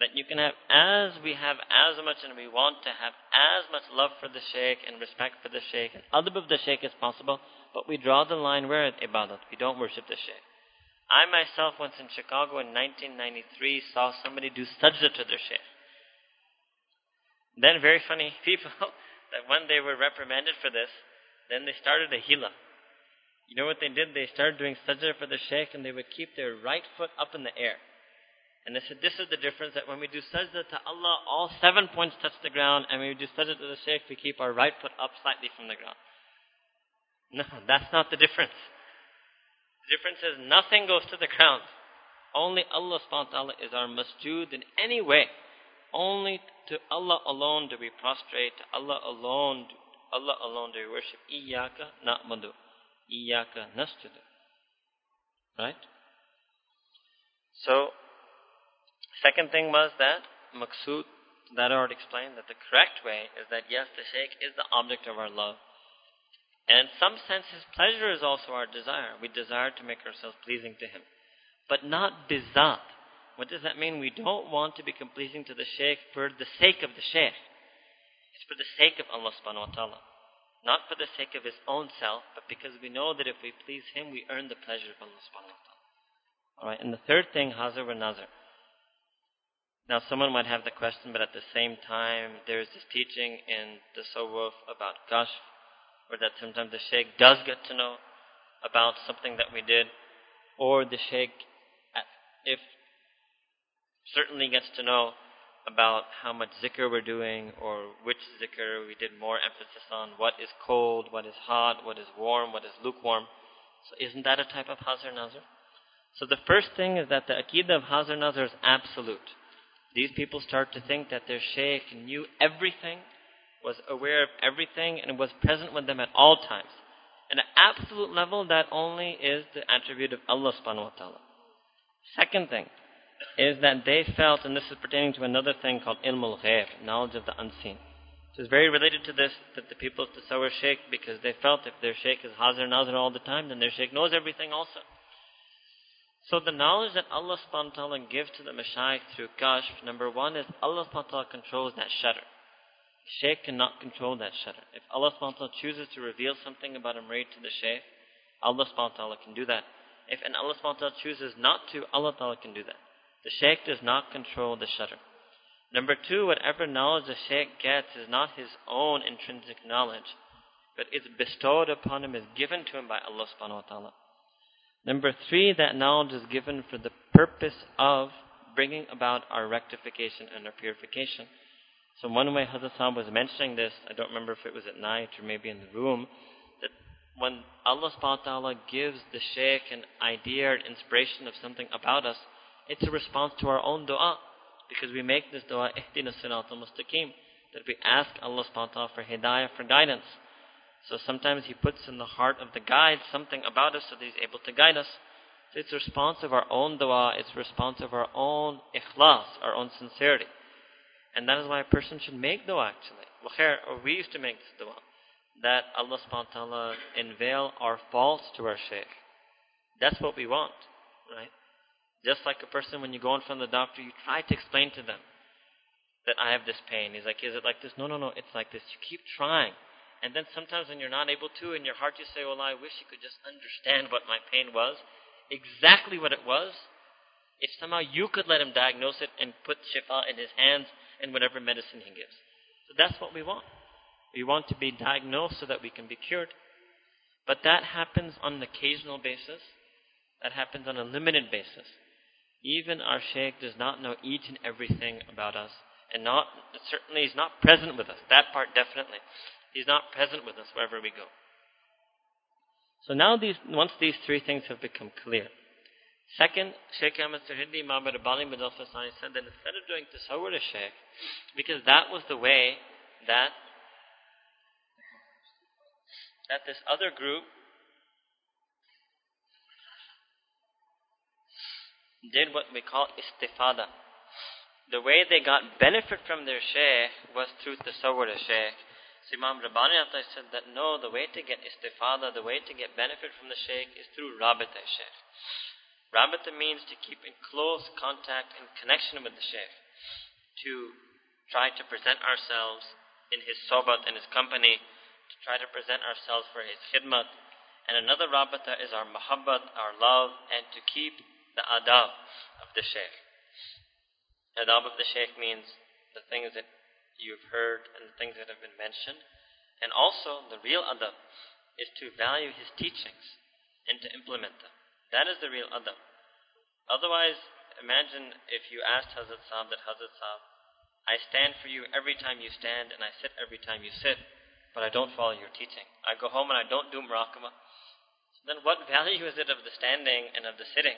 That you can have as we have as much and we want to have as much love for the shaykh and respect for the shaykh and adab of the shaykh as possible, but we draw the line where at ibadat. We don't worship the shaykh. I myself once in Chicago in 1993 saw somebody do sajda to their shaykh. Then very funny people that when they were reprimanded for this, then they started a hila. You know what they did? They started doing sajda for the shaykh and they would keep their right foot up in the air. And they said, this is the difference that when we do sajda to Allah, all seven points touch the ground, and when we do sajda to the shaykh, we keep our right foot up slightly from the ground. No, that's not the difference. The difference is nothing goes to the ground. Only Allah subhanahu wa ta'ala is our masjud in any way. Only to Allah alone do we prostrate, to Allah alone, Allah alone do we worship. Iyaka na'madu. Iyaka nasjudu. Right? So, Second thing was that maksud, that I already explained, that the correct way is that yes, the sheikh is the object of our love. And in some sense, his pleasure is also our desire. We desire to make ourselves pleasing to him. But not bizat. What does that mean? We don't want to be pleasing to the sheikh for the sake of the sheikh. It's for the sake of Allah subhanahu wa ta'ala. Not for the sake of his own self, but because we know that if we please him, we earn the pleasure of Allah subhanahu wa ta'ala. Alright, and the third thing, hazir wa nazar. Now, someone might have the question, but at the same time, there's this teaching in tasawwuf about kashf, or that sometimes the Shaykh does get to know about something that we did, or the Shaykh, if certainly gets to know about how much zikr we're doing, or which zikr we did more emphasis on, what is cold, what is hot, what is warm, what is lukewarm. So isn't that a type of Hazar Nazar? So the first thing is that the Aqidah of Hazar Nazar is absolute. These people start to think that their Shaykh knew everything, was aware of everything, and was present with them at all times. At an absolute level, that only is the attribute of Allah subhanahu wa ta'ala. Second thing is that they felt, and this is pertaining to another thing called ilm al knowledge of the unseen. So it's very related to this that the people of Tasawwur Shaykh, because they felt if their Shaykh is Hazar Nazar all the time, then their Shaykh knows everything also. So the knowledge that Allah subhanahu wa ta'ala gives to the Mashaykh through Kashf, number one is Allah subhanahu wa ta'ala controls that shutter. Shaykh cannot control that shutter. If Allah subhanahu wa ta'ala chooses to reveal something about a murid to the Shaykh, Allah subhanahu wa ta'ala can do that. If and Allah subhanahu wa ta'ala chooses not to, Allah ta'ala can do that. The Shaykh does not control the shutter. Number two, whatever knowledge the Shaykh gets is not his own intrinsic knowledge, but it's bestowed upon him, is given to him by Allah subhanahu wa ta'ala. Number three, that knowledge is given for the purpose of bringing about our rectification and our purification. So one way Hazrat Sahib was mentioning this, I don't remember if it was at night or maybe in the room, that when Allah subhanahu wa ta'ala gives the shaykh an idea or inspiration of something about us, it's a response to our own dua. Because we make this dua, ihdina siratul mustaqim, that we ask Allah subhanahu wa ta'ala for hidayah, for guidance. So sometimes He puts in the heart of the guide something about us so that He's able to guide us. So it's a response of our own dua, it's a response of our own ikhlas, our own sincerity. And that is why a person should make dua actually. Or we used to make this dua. That Allah subhanahu wa ta'ala unveil our faults to our shaykh. That's what we want, right? Just like a person when you go in front of the doctor, you try to explain to them that I have this pain. He's like, is it like this? No, no, no, it's like this. You keep trying. And then sometimes when you're not able to, in your heart you say, well, I wish you could just understand what my pain was, exactly what it was. If somehow you could let him diagnose it and put shifa in his hands and whatever medicine he gives. So that's what we want. We want to be diagnosed so that we can be cured. But that happens on an occasional basis. That happens on a limited basis. Even our sheikh does not know each and everything about us. And not certainly he's not present with us. That part definitely. He's not present with us wherever we go. So now these, once these three things have become clear. Second, Sheikh Ahmed Suhaili Imam Rabbani Madafasani said that instead of doing tasawwur a Sheikh, because that was the way that that this other group did what we call istifada. The way they got benefit from their Sheikh was through tasawwur a Sheikh. So Imam Rabbani said that no, the way to get istifada, the way to get benefit from the Shaykh is through Rabita Shaykh. Rabita means to keep in close contact and connection with the Shaykh. To try to present ourselves in his sobat, in his company, to try to present ourselves for his khidmat. And another Rabita is our mahabbat, our love, and to keep the adab of the Shaykh. Adab of the Shaykh means the things that you've heard and the things that have been mentioned. And also, the real adab is to value his teachings and to implement them. That is the real adab. Otherwise, imagine if you asked Hazrat Sahib that Hazrat Sahib, I stand for you every time you stand and I sit every time you sit, but I don't follow your teaching. I go home and I don't do muraqabah. Then what value is it of the standing and of the sitting?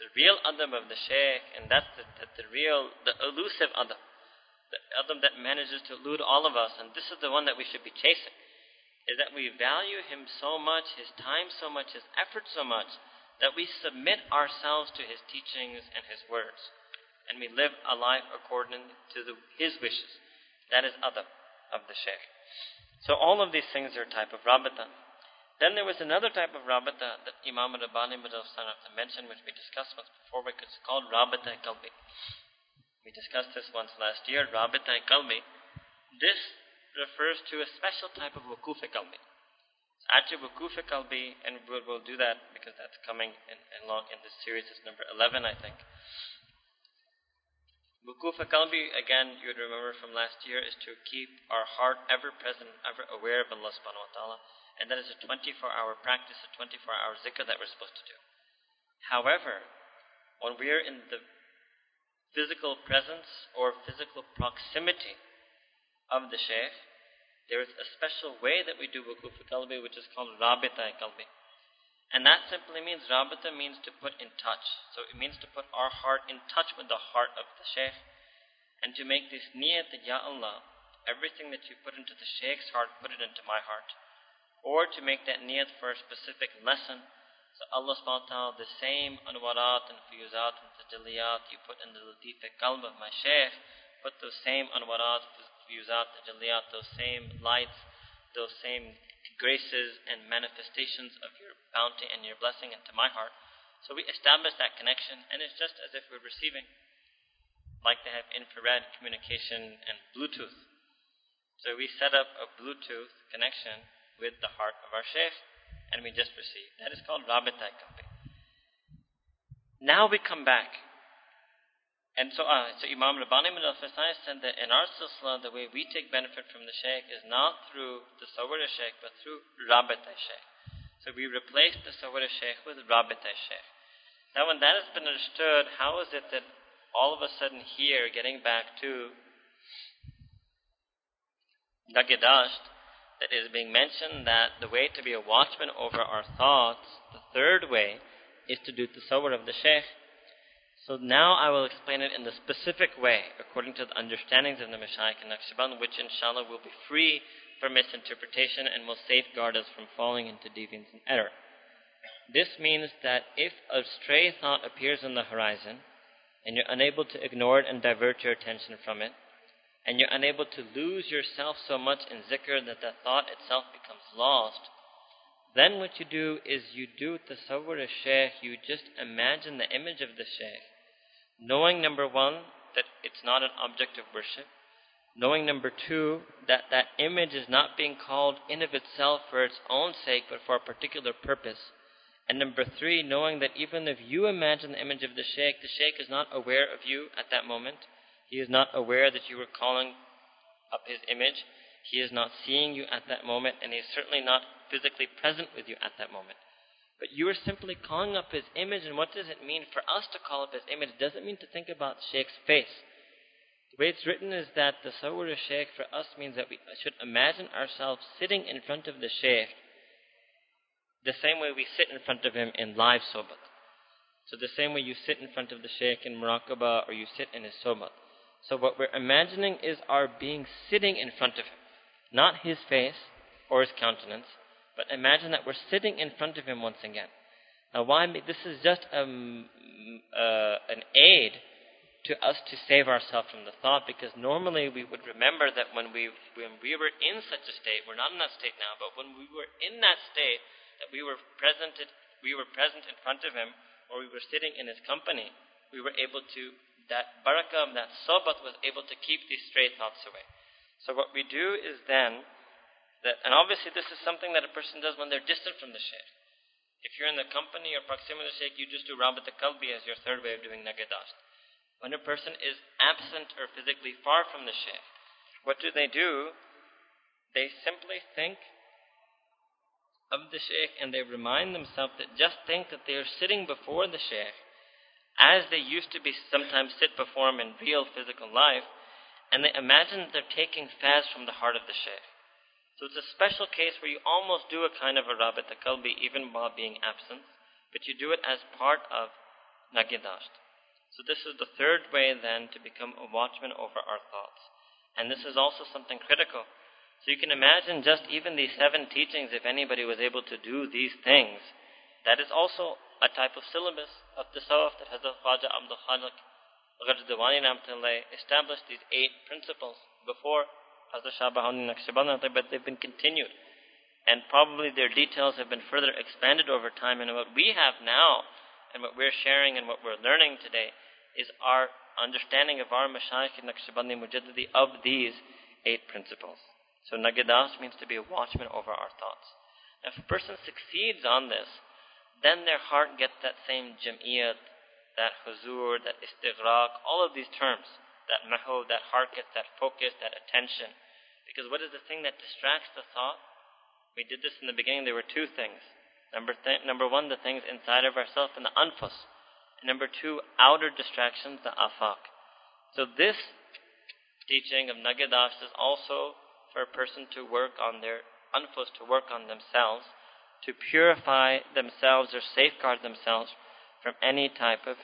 The real adab of the shaykh, and that's the, the, real, the elusive adab the Adam that manages to elude all of us, and this is the one that we should be chasing, is that we value him so much, his time so much, his effort so much, that we submit ourselves to his teachings and his words. And we live a life according to the, his wishes. That is adab of the Shaykh. So all of these things are a type of rabata. Then there was another type of rabata that Imam Rabbani mentioned, which we discussed once before, which is called rabata kalbi. We discussed this once last year, Rabita Kalbi. This refers to a special type of Wukuf Kalbi. Actually, Wukuf Kalbi, and we'll, we'll, do that because that's coming in, in, long, in this series, it's number 11, I think. Wukuf Kalbi, again, you would remember from last year, is to keep our heart ever present, ever aware of Allah subhanahu wa ta'ala. And that is a 24 hour practice, a 24 hour zikr that we're supposed to do. However, when we are in the physical presence or physical proximity of the Shaykh, there is a special way that we do Wukuf Kalbi which is called Rabita Kalbi. And that simply means, rabita means to put in touch. So it means to put our heart in touch with the heart of the Shaykh and to make this niyat that, Ya Allah, everything that you put into the Shaykh's heart, put it into my heart. Or to make that niyat for a specific lesson. So Allah subhanahu wa ta'ala, the same anwarat and fiyuzat and tajalliyat you put in the latif qalb of my Shaykh, put those same anwarat, fiyuzat, tajalliyat, those same lights, those same graces and manifestations of your bounty and your blessing into my heart. So we establish that connection, and it's just as if we're receiving, like they have infrared communication and Bluetooth. So we set up a Bluetooth connection with the heart of our Shaykh, and we just receive. That is called Rabita Kalbi. Now we come back and so, uh, so Imam Rabbani al-Fasai said that in our silsila, the way we take benefit from the Shaykh is not through tasawwur Shaykh, but through Rabita Shaykh. So we replace tasawwur Shaykh with Rabita Shaykh. Now when that has been understood, how is it that all of a sudden here, getting back to Nagidasht, that is being mentioned that the way to be a watchman over our thoughts, the third way, is to do the Tasawwur of the Shaykh. So now I will explain it in the specific way, according to the understandings of the Mashaykh and Naqshband, which inshallah will be free from misinterpretation and will safeguard us from falling into deviance and error. This means that if a stray thought appears on the horizon, and you're unable to ignore it and divert your attention from it, and you're unable to lose yourself so much in zikr that the thought itself becomes lost, then what you do is you do tasawwur shaykh, you just imagine the image of the shaykh. Knowing number one, that it's not an object of worship. Knowing number two, that that image is not being called in of itself for its own sake, but for a particular purpose. And number three, knowing that even if you imagine the image of the sheikh, the sheikh is not aware of you at that moment. He is not aware that you were calling up his image. He is not seeing you at that moment, and he is certainly not physically present with you at that moment. But you are simply calling up his image, and what does it mean for us to call up his image? It doesn't mean to think about Sheikh's face. The way it's written is that the Sawar Sheikh for us means that we should imagine ourselves sitting in front of the Sheikh the same way we sit in front of him in live sobat. So the same way you sit in front of the Sheikh in Muraqabah or you sit in his sobat. So what we're imagining is our being sitting in front of him. Not his face or his countenance, but imagine that we're sitting in front of him once again. Now, why? This is just um, uh, an aid to us to save ourselves from the thought, because normally we would remember that when we when we were in such a state, we're not in that state now, but when we were in that state, that we were present, we were present in front of him, or we were sitting in his company, we were able to that barakah, that sobat was able to keep these stray thoughts away. So what we do is then that, and obviously, this is something that a person does when they're distant from the shaykh. If you're in the company or proximity of the shaykh, you just do rabat kalbi as your third way of doing nagadasht. When a person is absent or physically far from the shaykh, what do they do? They simply think of the shaykh and they remind themselves that just think that they are sitting before the shaykh as they used to be sometimes sit before him in real physical life, and they imagine that they're taking faz from the heart of the shaykh. So it's a special case where you almost do a kind of a rabita kalbi even while being absent, but you do it as part of nagidasht. So this is the third way then to become a watchman over our thoughts. And this is also something critical. So you can imagine just even these seven teachings, if anybody was able to do these things, that is also a type of syllabus of tasawwuf that Hazrat Khwaja Abdul Khaliq Ghajdawani established these eight principles before Hazrat Shah Bahauddin Naqshband, but they've been continued. And probably their details have been further expanded over time. And what we have now, and what we're sharing and what we're learning today, is our understanding of our Mashayikh Naqshbandi Mujaddidi of these eight principles. So Nagadas means to be a watchman over our thoughts. If a person succeeds on this, then their heart gets that same jam'iyat, that huzur, that istighraq, all of these terms that mahu, that gets that focus, that attention. Because what is the thing that distracts the thought? We did this in the beginning. There were two things. Number, th- number one, the things inside of ourselves and the anfus. And number two, outer distractions, the afak. So this teaching of Nagadash is also for a person to work on their anfus, to work on themselves, to purify themselves or safeguard themselves from any type of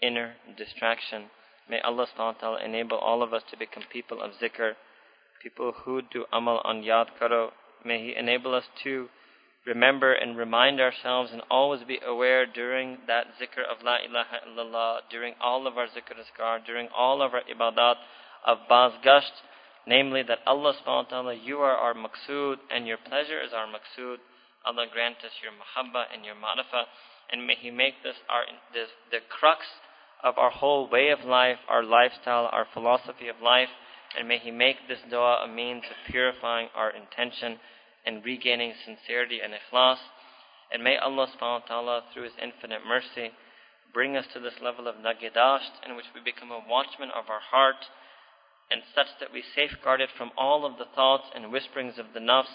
inner distraction. May Allah subhanahu enable all of us to become people of zikr, people who do amal on Yad Kard. May He enable us to remember and remind ourselves and always be aware during that zikr of La ilaha illallah, during all of our zikr azkar, during all of our ibadat of bazgasht, namely that Allah subhanahu wa ta'ala, you are our maqsood and your pleasure is our maqsood. Allah grant us your mahabba and your ma'rifa and may He make this our the crux of our whole way of life, our lifestyle, our philosophy of life, and may He make this dua a means of purifying our intention and regaining sincerity and ikhlas. And may Allah subhanahu wa ta'ala, through His infinite mercy, bring us to this level of nagidasht in which we become a watchman of our heart and such that we safeguard it from all of the thoughts and whisperings of the nafs,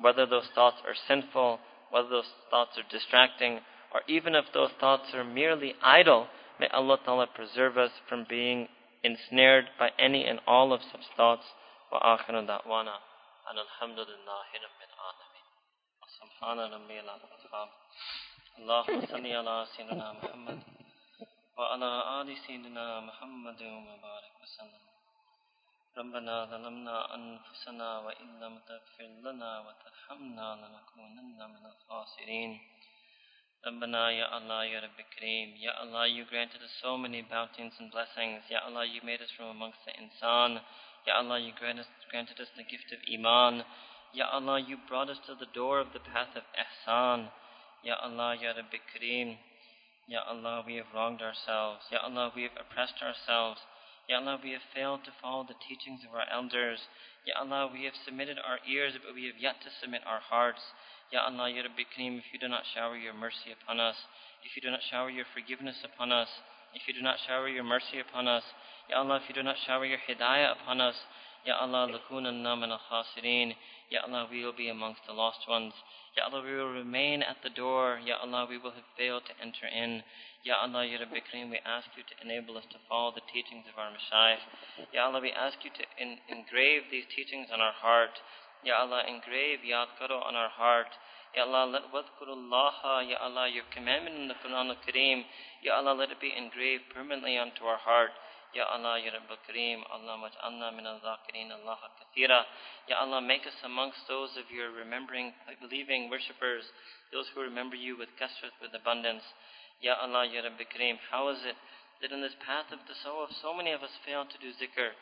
whether those thoughts are sinful, whether those thoughts are distracting, or even if those thoughts are merely idle, may Allah Ta'ala preserve us from being ensnared by any and all of such thoughts. وآخر دعوانا أن الحمد لله رب العالمين سبحان ربي العظيم اللهم صل على سيدنا محمد وعلى آل سيدنا محمد وبارك وسلم ربنا ظلمنا أنفسنا وإن لم تغفر لنا وترحمنا لنكونن من الخاسرين Rabbana, Ya Allah, Ya Rabbi Kareem. Ya Allah, you granted us so many bounties and blessings. Ya Allah, you made us from amongst the insan. Ya Allah, you granted us, granted us the gift of Iman. Ya Allah, you brought us to the door of the path of Ihsan. Ya Allah, Ya Rabbi Kareem. Ya Allah, we have wronged ourselves. Ya Allah, we have oppressed ourselves. Ya Allah, we have failed to follow the teachings of our elders. Ya Allah, we have submitted our ears, but we have yet to submit our hearts. Ya Allah, Ya Rabbi Kareem, if you do not shower your mercy upon us, if you do not shower your forgiveness upon us, if you do not shower your mercy upon us, Ya Allah, if you do not shower your hidayah upon us, Ya Allah, lakunanna min al-khasirin, Ya Allah, we will be amongst the lost ones. Ya Allah, we will remain at the door. Ya Allah, we will have failed to enter in. Ya Allah, Ya Rabbi Kareem, we ask you to enable us to follow the teachings of our Mashaykh. Ya Allah, we ask you to in, engrave these teachings on our heart. Ya Allah, engrave Yad on our heart. Ya Allah, let wadhkurullaha, Ya Allah, your commandment in the Quran al-Kareem, Ya Allah, let it be engraved permanently onto our heart. Ya Allah, Ya Rabb al-Kareem, Allah maj'alna min al-zakirin Allah kathira. Ya Allah, make us amongst those of your remembering, believing worshippers, those who remember you with kasrat, with abundance. Ya Allah, Ya Rabb al-Kareem, how is it that in this path of the tasawwuf, so many of us fail to do zikr?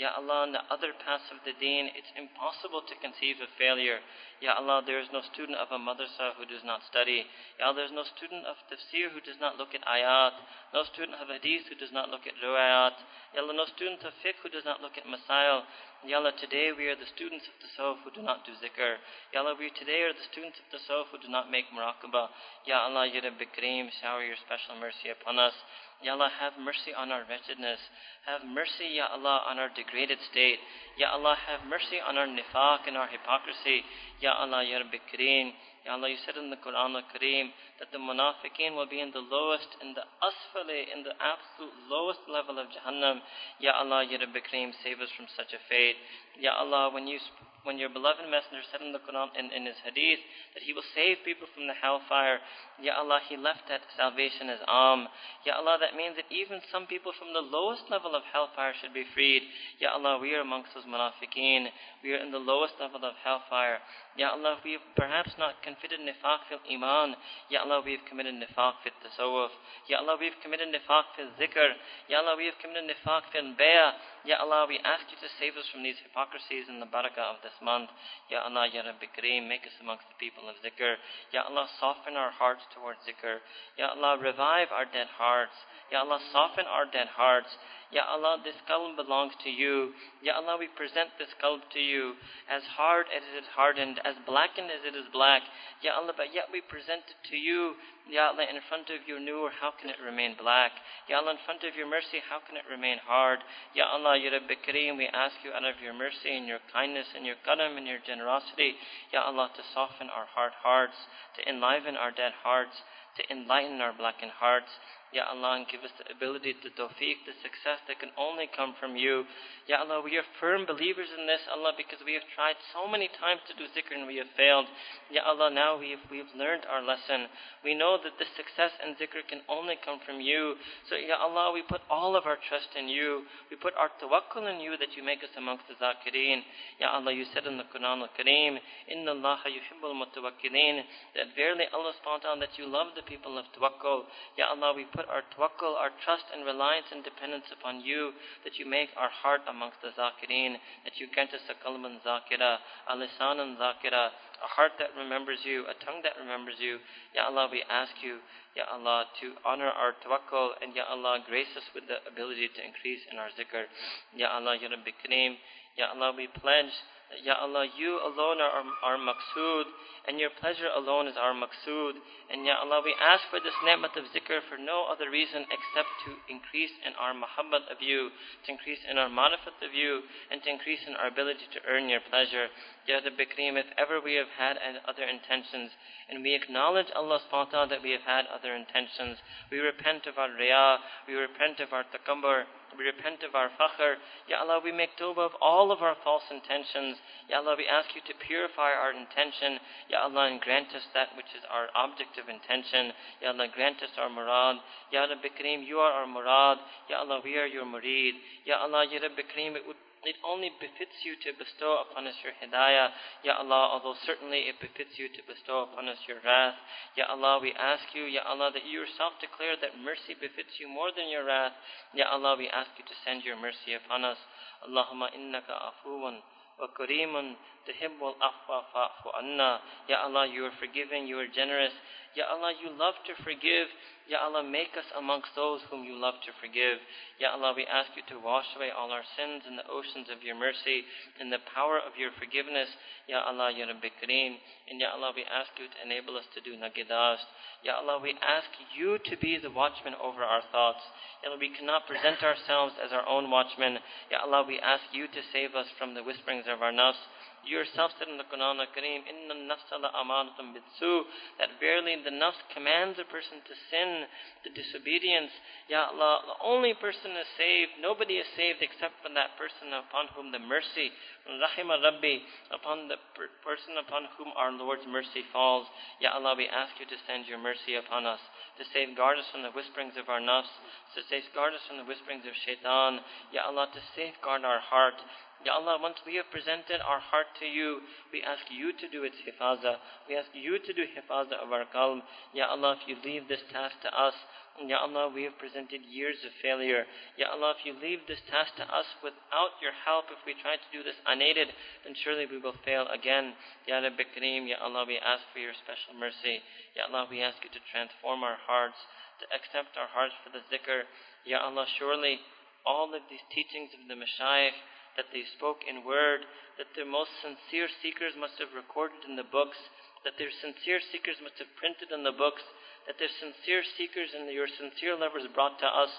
Ya Allah, in the other paths of the deen, it's impossible to conceive of failure. Ya Allah, there is no student of a madrasa who does not study. Ya Allah, there is no student of tafsir who does not look at ayat. No student of hadith who does not look at riwayat. Ya Allah, no student of fiqh who does not look at masail. Ya Allah, today we are the students of the tasawwuf who do not do zikr. Ya Allah, we today are the students of the tasawwuf who do not make muraqabah. Ya Allah, Ya Rabbi Kareem, shower your special mercy upon us. Ya Allah, have mercy on our wretchedness. Have mercy, Ya Allah, on our degraded state. Ya Allah, have mercy on our nifaq and our hypocrisy. Ya Allah, Ya Rabbi Kareem. Ya Allah, you said in the Quran al-Kareem that the munafiqeen will be in the lowest, in the asfali, in the absolute lowest level of Jahannam. Ya Allah, Ya Rabbi Kareem, save us from such a fate. Ya Allah, when you when your beloved messenger said in the Quran in, in his hadith that he will save people from the hellfire, Ya Allah, he left that salvation as am. Ya Allah, that means that even some people from the lowest level of hellfire should be freed. Ya Allah, we are amongst those munafiqeen. We are in the lowest level of hellfire. Ya Allah, we have perhaps not committed nifaq fil iman. Ya Allah, we have committed nifaq fil tasawwuf. Ya Allah, we have committed nifaq fil zikr. Ya Allah, we have committed nifaq fil bay'ah. Ya Allah, we ask you to save us from these hypocrisies in the barakah of this month. Ya Allah, Ya Rabbi Kareem, make us amongst the people of zikr. Ya Allah, soften our hearts towards zikr. Ya Allah, revive our dead hearts. Ya Allah, soften our dead hearts. Ya Allah, this qalb belongs to you. Ya Allah, we present this qalb to you as hard as it is hardened, as blackened as it is black. Ya Allah, but yet we present it to you. Ya Allah, in front of your nur, how can it remain black? Ya Allah, in front of your mercy, how can it remain hard? Ya Allah, Ya Rabbi Kareem, we ask you out of your mercy and your kindness and your karam and your generosity, Ya Allah, to soften our hard hearts, to enliven our dead hearts, to enlighten our blackened hearts. Ya Allah, and give us the ability, the tawfiq, the success that can only come from you. Ya Allah, we are firm believers in this, Allah, because we have tried so many times to do zikr and we have failed. Ya Allah, now we have, we have learned our lesson. We know that this success and zikr can only come from you. So, Ya Allah, we put all of our trust in you. We put our tawakkul in you that you make us amongst the zakireen. Ya Allah, you said in the Quran al-Kareem, Inna Allah yuhibbul mutawakkilin, that verily Allah subhanahu wa ta'ala, that you love the people of tawakkul. Ya Allah, we put our tawakkul, our trust and reliance and dependence upon you, that you make our heart amongst the zakireen, that you grant us a kalman zakira, a lisanan zakira, a heart that remembers you, a tongue that remembers you. Ya Allah, we ask you, Ya Allah, to honor our tawakkul, and Ya Allah, grace us with the ability to increase in our zikr. Ya Allah, Ya Rabbi Kareem, Ya Allah, we pledge Ya Allah, you alone are our, our maqsood, and your pleasure alone is our maqsood. And Ya Allah, we ask for this ni'mat of zikr for no other reason except to increase in our muhabbat of you, to increase in our marifat of you, and to increase in our ability to earn your pleasure. Ya Rabbi Kareem, if ever we have had other intentions, and we acknowledge Allah subhanahu wa ta'ala that we have had other intentions, we repent of our riyah, we repent of our takambur, we repent of our fakhr. Ya Allah, we make tawbah of all of our false intentions. Ya Allah, we ask you to purify our intention. Ya Allah, and grant us that which is our object of intention. Ya Allah, grant us our murad. Ya Rabbi Kareem, you are our murad. Ya Allah, we are your murid. Ya Allah, Ya Rabbi Kareem, it would it only befits you to bestow upon us your hidayah, Ya Allah, although certainly it befits you to bestow upon us your wrath. Ya Allah, we ask you, Ya Allah, that you yourself declare that mercy befits you more than your wrath. Ya Allah, we ask you to send your mercy upon us. Allahumma innaka afuwan wa karimun tuhibbul afwa fa'fu anna. Ya Allah, you are forgiving, you are generous. Ya Allah, you love to forgive. Ya Allah, make us amongst those whom you love to forgive. Ya Allah, we ask you to wash away all our sins in the oceans of your mercy, in the power of your forgiveness. Ya Allah, Ya Rabbi Kareem. And Ya Allah, we ask you to enable us to do nagidast. Ya Allah, we ask you to be the watchman over our thoughts. Ya Allah, we cannot present ourselves as our own watchmen. Ya Allah, we ask you to save us from the whisperings of our nafs. You yourself said in the Quran al-Kareem, nafsa la amanatum bitsu, that verily the nafs commands a person to sin, to disobedience. Ya Allah, the only person is saved, nobody is saved except for that person upon whom the mercy, rahima rabbi, upon the per- person upon whom our Lord's mercy falls. Ya Allah, we ask you to send your mercy upon us, to safeguard us from the whisperings of our nafs, to safeguard us from the whisperings of shaitan. Ya Allah, to safeguard our heart, Ya Allah, once we have presented our heart to you, we ask you to do its hifaza. We ask you to do hifaza of our qalb. Ya Allah, if you leave this task to us, Ya Allah, we have presented years of failure. Ya Allah, if you leave this task to us without your help, if we try to do this unaided, then surely we will fail again. Ya Rabbi Kareem, Ya Allah, we ask for your special mercy. Ya Allah, we ask you to transform our hearts, to accept our hearts for the zikr. Ya Allah, surely all of these teachings of the Mashayikh, that they spoke in word, that their most sincere seekers must have recorded in the books, that their sincere seekers must have printed in the books, that their sincere seekers and your sincere lovers brought to us.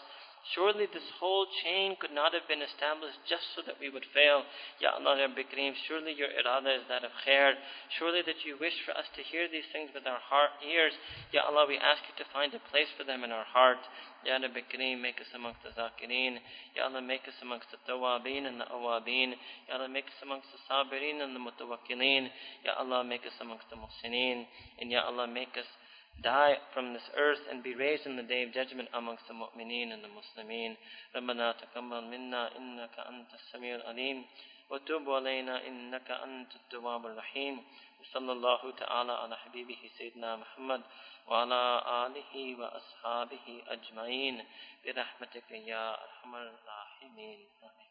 Surely this whole chain could not have been established just so that we would fail. Ya Allah, Rabbi Kareem, surely your irada is that of khair. Surely that you wish for us to hear these things with our heart, ears. Ya Allah, we ask you to find a place for them in our heart. Ya Rabbi Kareem, make us amongst the zakireen. Ya Allah, make us amongst the tawabin and the awabin. Ya Allah, make us amongst the sabirin and the mutawakkilin. Ya Allah, make us amongst the muhsineen. And Ya Allah, make us die from this earth and be raised in the day of judgment amongst the mu'mineen and the muslimin. ربنا تقبل منا إنك أنت السميع العليم وتوب علينا إنك أنت التواب الرحيم وصلى الله تعالى على حبيبه سيدنا محمد وعلى آله وأصحابه أجمعين برحمتك يا أرحم الراحمين آمين